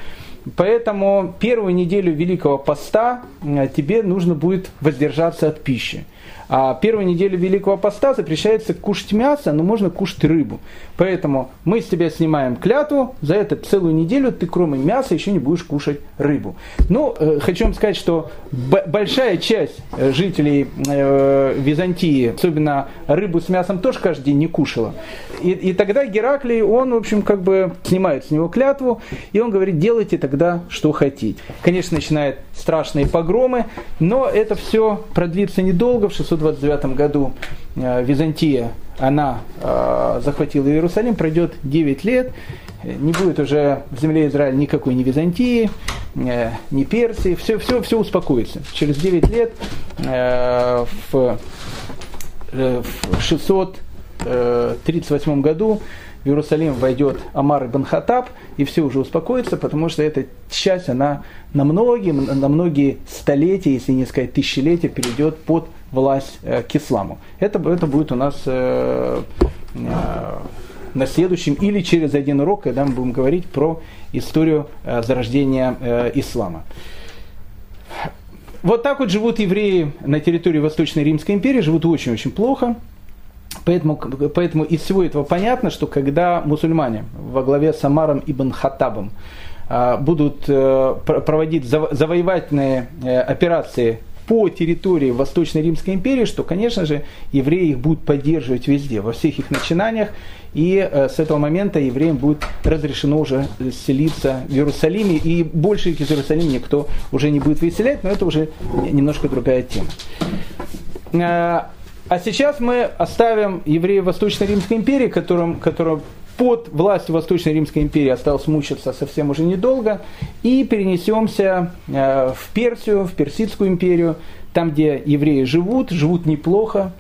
Поэтому первую неделю Великого Поста э, тебе нужно будет воздержаться от пищи. А первую неделю Великого Поста запрещается кушать мясо, но можно кушать рыбу. Поэтому мы с тебя снимаем клятву, за это целую неделю ты кроме мяса еще не будешь кушать рыбу. Ну, э, хочу вам сказать, что большая часть э, жителей э, Византии, особенно рыбу с мясом, тоже каждый день не кушала. И, и тогда Гераклий, он, в общем, как бы снимает с него клятву, и он говорит, делайте тогда, что хотите. Конечно, начинает страшные погромы, но это все продлится недолго. В 629 году э, Византия, она э, захватила Иерусалим, пройдет 9 лет, не будет уже в земле Израиля никакой ни Византии, э, ни Персии, все, все, все успокоится. Через 9 лет в 638 году в Иерусалим войдет Амар ибн Хатаб, и все уже успокоится, потому что эта часть, она на многие, на многие столетия, если не сказать тысячелетия, перейдет под власть э, к исламу. Это, это будет у нас э, э, на следующем или через один урок, когда мы будем говорить про историю э, зарождения э, ислама. Вот так вот живут евреи на территории Восточной Римской империи, живут очень-очень плохо. Поэтому, поэтому из всего этого понятно, что когда мусульмане во главе с Амаром ибн Хаттабом а, будут э, проводить завоевательные э, операции по территории Восточной Римской империи, что, конечно же, евреи их будут поддерживать везде, во всех их начинаниях, и э, с этого момента евреям будет разрешено уже селиться в Иерусалиме, и больше их из Иерусалима никто уже не будет выселять, но это уже немножко другая тема. А сейчас мы оставим евреев Восточной Римской империи, которым, которым под властью Восточной Римской империи осталось мучиться совсем уже недолго, и перенесемся э, в Персию, в Персидскую империю, там, где евреи живут, живут неплохо,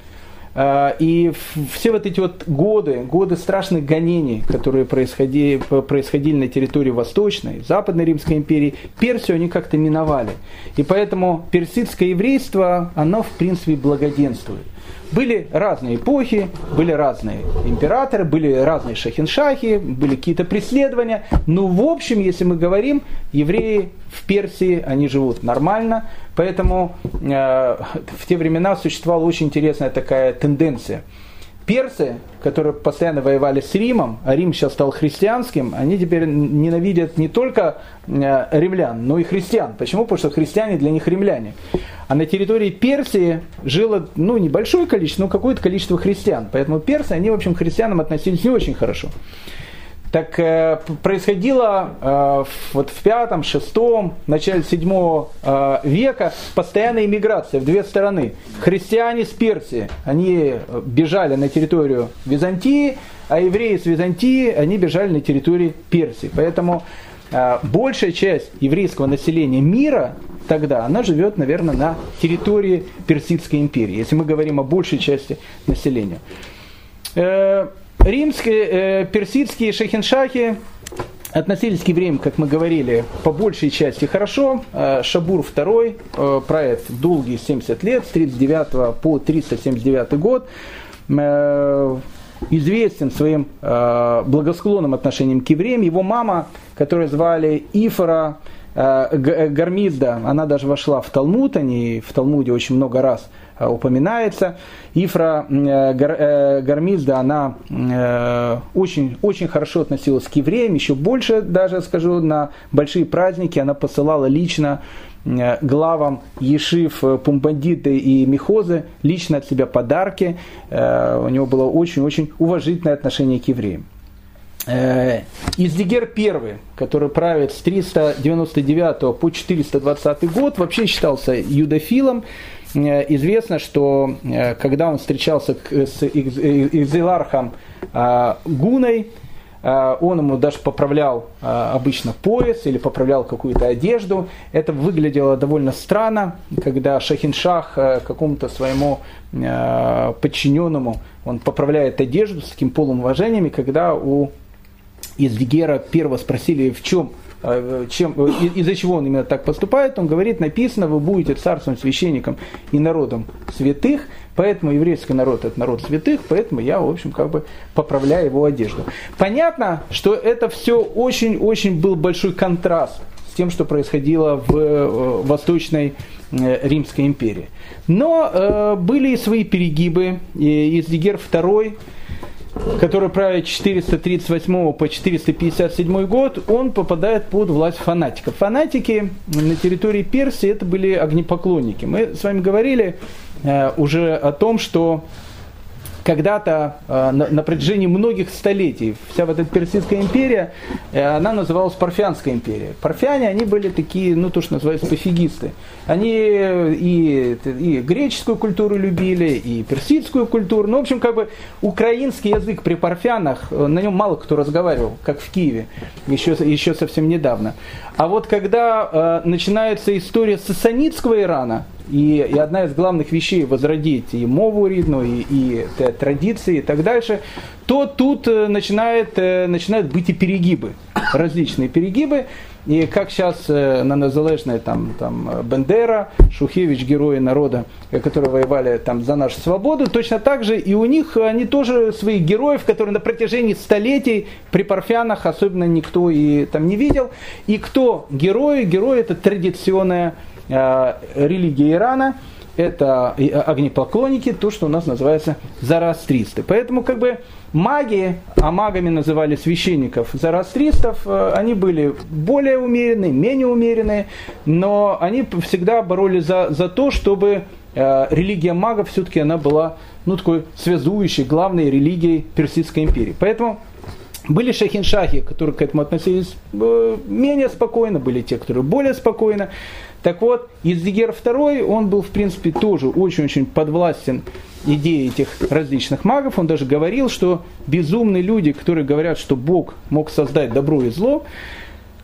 э, и все вот эти вот годы, годы страшных гонений, которые происходили, происходили на территории Восточной, Западной Римской империи, Персию они как-то миновали. И поэтому персидское еврейство, оно в принципе благоденствует. Были разные эпохи, были разные императоры, были разные шахиншахи, были какие-то преследования. Но в общем, если мы говорим, евреи в Персии, они живут нормально. Поэтому э, в те времена существовала очень интересная такая тенденция – персы, которые постоянно воевали с Римом, а Рим сейчас стал христианским, они теперь ненавидят не только э, римлян, но и христиан. Почему? Потому что христиане для них римляне. А на территории Персии жило ну, небольшое количество, но какое-то количество христиан. Поэтому персы, они, в общем, к христианам относились не очень хорошо так э, происходило э, вот в пятом, шестом, начале седьмого э, века постоянная иммиграция в две стороны. Христиане с Персии, они бежали на территорию Византии, а евреи с Византии, они бежали на территорию Персии. Поэтому э, большая часть еврейского населения мира тогда, она живет, наверное, на территории Персидской империи, если мы говорим о большей части населения. Э, Римские, э, персидские шахиншахи относились к евреям, как мы говорили, по большей части хорошо. Э, Шабур II, э, проект долгие 70 лет, с 39 по 379 год, э, известен своим благосклонным отношением к евреям. Его мама, которую звали Ифора, Гармизда, она даже вошла в Талмуд, они в Талмуде очень много раз упоминается. Ифра Гармизда, она очень, очень хорошо относилась к евреям, еще больше даже, скажу, на большие праздники она посылала лично главам Ешив, Пумбандиты и Михозы лично от себя подарки. У него было очень-очень уважительное отношение к евреям. Э, Издигер I, который правит с 399 по 420 год, вообще считался юдофилом. Э, известно, что э, когда он встречался с Изелархом Гуной, Э, он ему даже поправлял э, обычно пояс или поправлял какую-то одежду. Это выглядело довольно странно, когда Шахиншах какому-то своему подчиненному он поправляет одежду с таким полным уважением, когда у Издигера первого спросили, в чем Э, чем, э, из-за чего он именно так поступает, он говорит, написано, вы будете царством, священником и народом святых, поэтому еврейский народ это народ святых, поэтому я, в общем, как бы поправляю его одежду. Понятно, что это все очень-очень был большой контраст с тем, что происходило в э, Восточной Римской империи. Но э, были и свои перегибы. И Издигер II который правит 438 по 457 год, он попадает под власть фанатиков. Фанатики на территории Персии это были огнепоклонники. Мы с вами говорили э, уже о том, что когда-то э, на, на протяжении многих столетий вся вот эта Персидская империя, э, она называлась Парфянская империя. Парфяне, они были такие, ну то, что называется, пофигисты. Они и, и греческую культуру любили, и персидскую культуру. Ну, в общем, как бы украинский язык при парфянах, э, на нем мало кто разговаривал, как в Киеве, еще, еще совсем недавно. А вот когда э, начинается история сасанитского Ирана, и, и одна из главных вещей возродить и мову ридну, и, и, и традиции и так дальше, то тут э, начинает, э, начинают быть и перегибы, различные перегибы. И как сейчас э, на Незалежной там, там Бендера, Шухевич, герои народа, которые воевали там за нашу свободу, точно так же и у них они тоже своих героев, которые на протяжении столетий при парфянах особенно никто и там не видел. И кто герои? Герои это традиционная религия Ирана, это огнепоклонники, то, что у нас называется зарастристы. Поэтому как бы маги, а магами называли священников зарастристов, э, они были более умеренные, менее умеренные, но они всегда боролись за, за то, чтобы э, религия магов все-таки она была ну, такой связующей, главной религией Персидской империи. Поэтому были шахиншахи, которые к этому относились менее спокойно, были те, которые более спокойно. Так вот, Издигер II, он был, в принципе, тоже очень-очень подвластен идее этих различных магов. Он даже говорил, что безумные люди, которые говорят, что Бог мог создать добро и зло,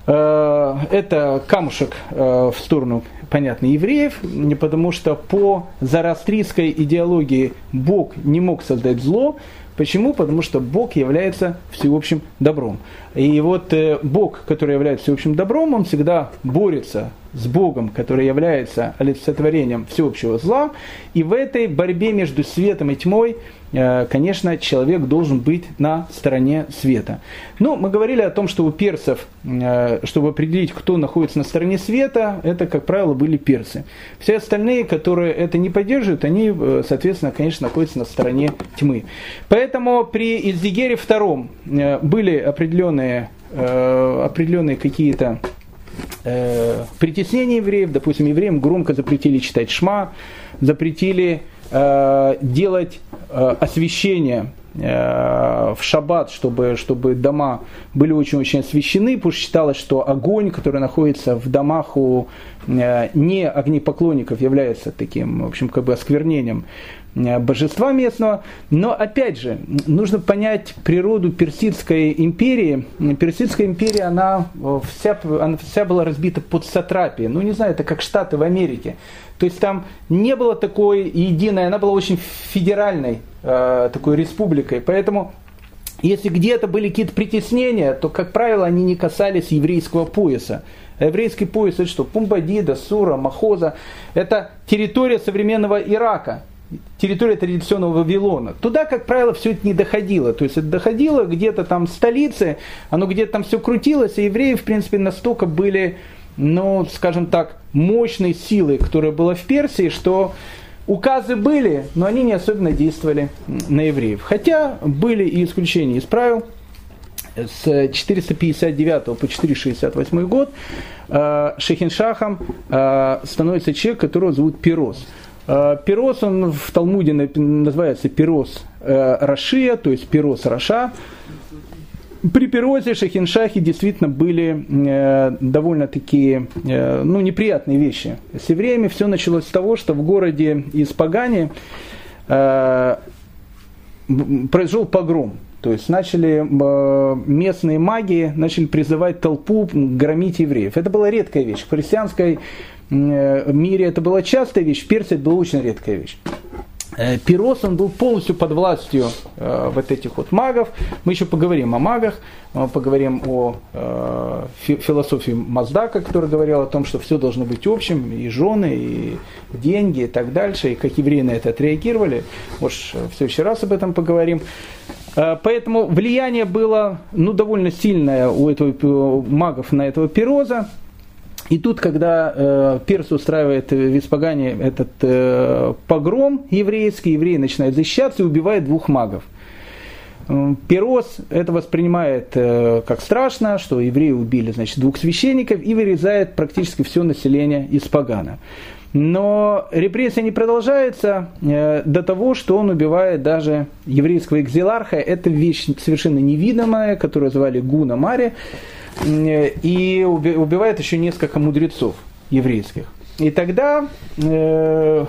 э, это камушек э, в сторону, понятно, евреев, не потому что по зарастрийской идеологии Бог не мог создать зло, Почему? Потому что Бог является всеобщим добром. И вот э, Бог, который является всеобщим добром, он всегда борется с Богом, который является олицетворением всеобщего зла. И в этой борьбе между светом и тьмой, э, конечно, человек должен быть на стороне света. Ну, мы говорили о том, что у персов, э, чтобы определить, кто находится на стороне света, это, как правило, были персы. Все остальные, которые это не поддерживают, они, э, соответственно, конечно, находятся на стороне тьмы. Поэтому при Издигере II были определенные, определенные какие-то э, притеснение евреев, допустим, евреям громко запретили читать шма, запретили э, делать э, освещение э, в шаббат, чтобы, чтобы дома были очень-очень освещены, потому что считалось, что огонь, который находится в домах у э, не огнепоклонников, является таким, в общем, как бы осквернением Э, божества местного. Но опять же, нужно понять природу Персидской империи. Персидская империя, она э, вся, она вся была разбита под сатрапией. Ну, не знаю, это как Штаты в Америке. То есть там не было такой единой, она была очень федеральной э, такой республикой. Поэтому если где-то были какие-то притеснения, то, как правило, они не касались еврейского пояса. Еврейский пояс это что? Пумбадида, Сура, Махоза. Это территория современного Ирака территория традиционного Вавилона. Туда, как правило, все это не доходило. То есть это доходило где-то там в столице, оно где-то там все крутилось, и евреи, в принципе, настолько были, ну, скажем так, мощной силой, которая была в Персии, что указы были, но они не особенно действовали на евреев. Хотя были и исключения из правил. С 459 по 468 год э, Шехиншахом э, становится человек, которого зовут Пирос. Э, Пирос, он в Талмуде называется Пирос э, Рашия, то есть Пирос Раша. При Пирозе Шахиншахе действительно были э, довольно такие ну, неприятные вещи. С евреями все началось с того, что в городе Испагане произошел погром. То есть начали э, местные маги начали призывать толпу громить евреев. Это была редкая вещь. В христианской э, мире это была частая вещь, в Персии это была очень редкая вещь. Э, Пирос, он был полностью под властью э, вот этих вот магов. Мы еще поговорим о магах, мы поговорим о э, фи- философии Маздака, который говорил о том, что все должно быть общим, и жены, и деньги, и так дальше, и как евреи на это отреагировали. Может, в следующий раз об этом поговорим. Э, Поэтому влияние было ну, довольно сильное у этого пи- магов на этого Пироза. И тут, когда э, Перс устраивает в Испагане этот э, погром еврейский, евреи начинают защищаться и убивают двух магов. Перос это воспринимает э, как страшно, что евреи убили значит, двух священников и вырезает практически все население Испагана. Но репрессия не продолжается э, до того, что он убивает даже еврейского экзиларха. Это вещь совершенно невидимая, которую звали Гуна Мари. Э, И уби- убивает еще несколько мудрецов еврейских. И тогда э,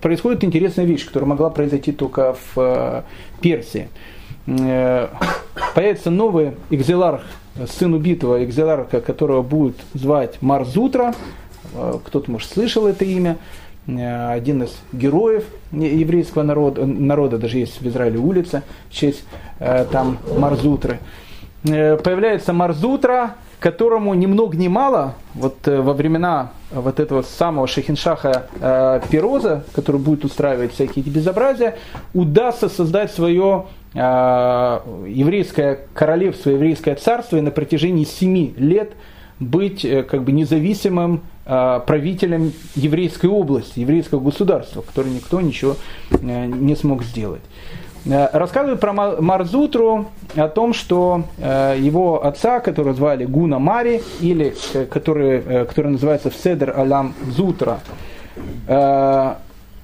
происходит интересная вещь, которая могла произойти только в э, Персии. Появится новый экзиларх, сын убитого экзиларха, которого будет звать Марзутра. Кто-то, может, слышал это имя. Один из героев еврейского народа, народа даже есть в Израиле улица в честь там Марзутры. Э, Появляется Марзутра, которому ни много ни мало, вот э, во времена вот этого самого Шахиншаха э, Пироза, который будет устраивать всякие эти безобразия, удастся создать свое э, еврейское королевство, еврейское царство и на протяжении семи лет быть э, как бы независимым э, правителем еврейской области, еврейского государства, которое никто ничего э, не смог сделать. Э, Рассказывают про Ма- Марзутру о том, что э, его отца, которого звали Гуна Мари, или э, который, э, который называется в Седер Алам Зутра,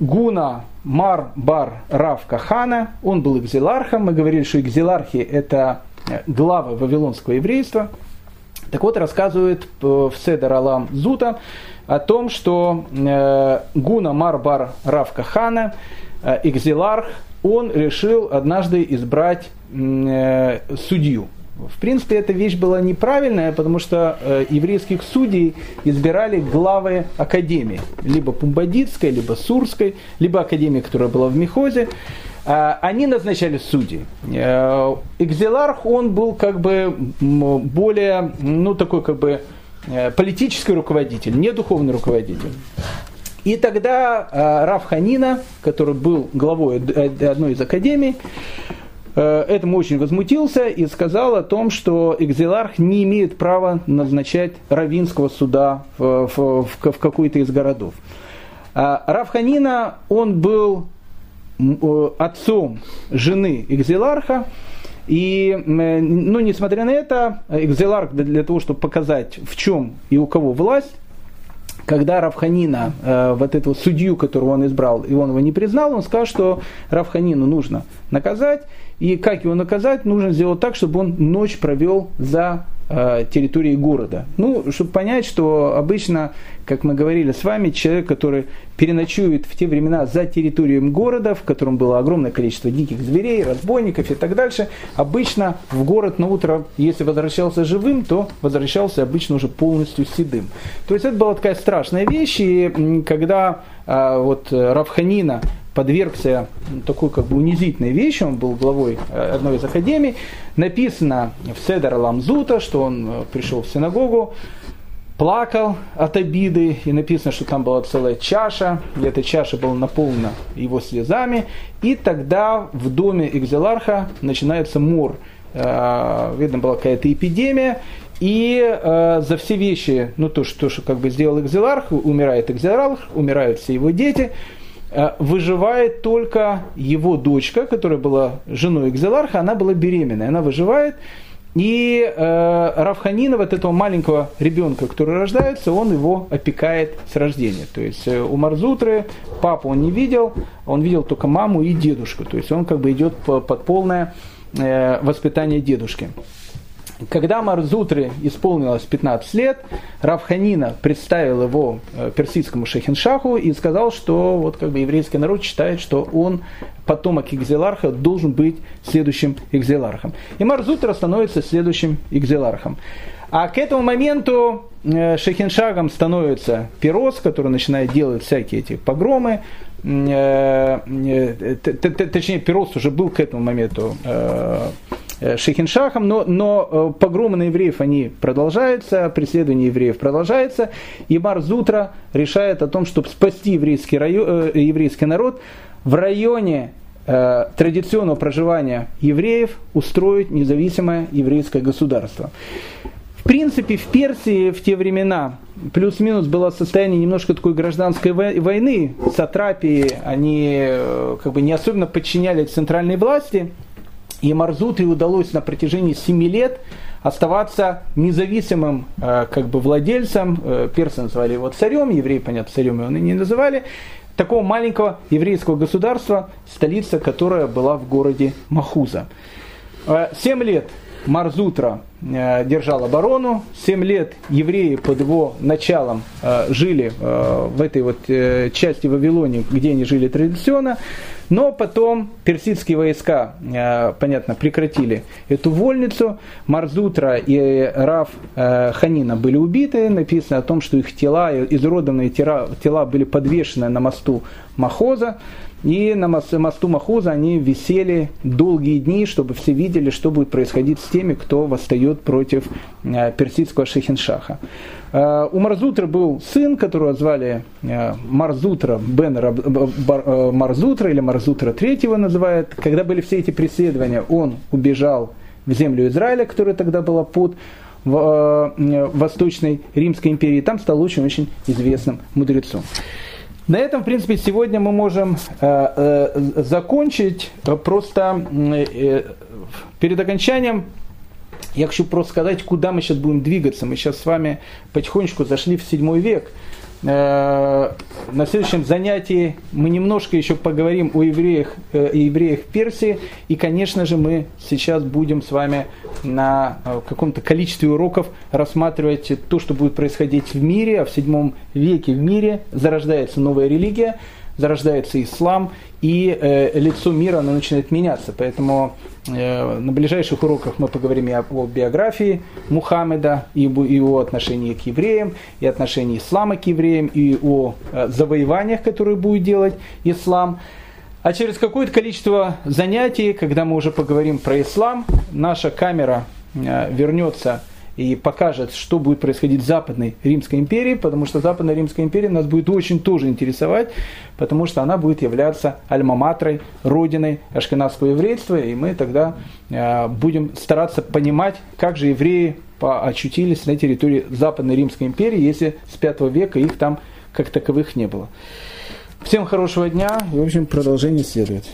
Гуна Мар Бар Рав Кахана, он был экзилархом, мы говорили, что экзилархи это главы вавилонского еврейства. Так вот, рассказывает в Седер Алам Зута о том, что Гуна Мар Бар Рав Кахана, экзиларх, он решил однажды избрать э, судью. В принципе, эта вещь была неправильная, потому что э, еврейских судей избирали главы академии, либо Пумбадитской, либо Сурской, либо академии, которая была в Мехозе. А, Они назначали судей. Э, Экзеларх, он был как бы более, ну такой как бы э, политический руководитель, не духовный руководитель. И тогда э, Раф Ханина, который был главой од- одной из академий, э, этому очень возмутился и сказал о том, что экзиларх не имеет права назначать равинского суда в, в- в- в какой-то из городов. А Раф Ханина, он был э, отцом жены экзиларха, и, э, ну, несмотря на это, экзиларх для- для того, чтобы показать, в чем и у кого власть, когда Равханина, э, вот этого судью, которого он избрал, и он его не признал, он сказал, что Равханину нужно наказать, и как его наказать, нужно сделать так, чтобы он ночь провел за э, территорией города. Ну, чтобы понять, что обычно, как мы говорили с вами, человек, который переночует в те времена за территорией города, в котором было огромное количество диких зверей, разбойников и так дальше, обычно в город на утро, если возвращался живым, то возвращался обычно уже полностью седым. То есть это была такая страшная вещь, и когда а, вот э, Равханина подвергся такой как бы унизительной вещи, он был главой э, одной из академий, написано в Седер Ламзута, что он э, пришел в синагогу, плакал от обиды, и написано, что там была целая чаша, и эта чаша была наполнена его слезами, и тогда в доме Экзеларха начинается мор. Э, Видно, была какая-то эпидемия, и э, за все вещи, ну то, что, что как бы сделал Экзеларх, умирает Экзеларх, умирают все его дети, выживает только его дочка, которая была женой Экзеларха, она была беременная, она выживает, и э, Равханина, вот этого маленького ребенка, который рождается, он его опекает с рождения. То есть э, у Марзутры папу он не видел, он видел только маму и дедушку. То есть он как бы идет по- под полное э, воспитание дедушки. Когда Марзутре исполнилось 15 лет, Равханина представил его э, персидскому шехиншаху и сказал, что вот как бы еврейский народ считает, что он потомок Игзеларха должен быть следующим Игзелархом. И Марзутра становится следующим Игзелархом. А к этому моменту э, Шехиншагом становится Перос, который начинает делать всякие эти погромы. Э, точнее, Перос уже был к этому моменту Э, Шехиншахом, но, но э, погромы на евреев они продолжаются, преследование евреев продолжается, и Марзутра решает о том, чтобы спасти еврейский, район, э, еврейский народ в районе э, традиционного проживания евреев устроить независимое еврейское государство. Принципе, в Персии в те времена плюс-минус было состояние немножко такой гражданской войны. Сатрапии, они как бы не особенно подчинялись центральной власти, и Марзутри удалось на протяжении 7 лет оставаться независимым э, как бы владельцем, э, персы называли его царем, евреи, понятно, царем его не называли, такого маленького еврейского государства, столица которая была в городе Махуза. Э, семь лет Марзутра э, держал оборону. Семь лет евреи под его началом э, жили э, в этой вот части Вавилонии, где они жили традиционно. Но потом персидские войска, понятно, прекратили эту вольницу. Марзутра и Раф Ханина были убиты. Написано о том, что их тела, изуродованные тела были подвешены на мосту Махоза. И на мосту Махуза они висели долгие дни, чтобы все видели, что будет происходить с теми, кто восстает против э, персидского шехиншаха. Э, у Марзутра был сын, которого звали э, Марзутра бен Марзутра или Марзутра третьего называют. Когда были все эти преследования, он убежал в землю Израиля, которая тогда была под Восточной Римской империи. Там стал очень-очень известным мудрецом. На этом, в принципе, сегодня мы можем э, э, закончить. Просто э, перед окончанием я хочу просто сказать, куда мы сейчас будем двигаться. Мы сейчас с вами потихонечку зашли в седьмой век. Э, на следующем занятии мы немножко еще поговорим о евреях, э, евреях Персии. И, конечно же, мы сейчас будем с вами на э, каком-то количестве уроков рассматривать то, что будет происходить в мире. А в седьмом веке в мире зарождается новая религия, зарождается ислам, и э, лицо мира оно начинает меняться. Поэтому на ближайших уроках мы поговорим о биографии Мухаммеда, и его отношении к евреям, и отношении ислама к евреям, и о э, завоеваниях, которые будет делать ислам. А через какое-то количество занятий, когда мы уже поговорим про ислам, наша камера э, вернется и покажет, что будет происходить в Западной Римской империи, потому что Западная Римская империя нас будет очень тоже интересовать, потому что она будет являться альма-матрой, родиной ашкенадского еврейства, и мы тогда э, будем стараться понимать, как же евреи очутились на территории Западной Римской империи, если с V века их там как таковых не было. Всем хорошего дня и, в общем, продолжение следует.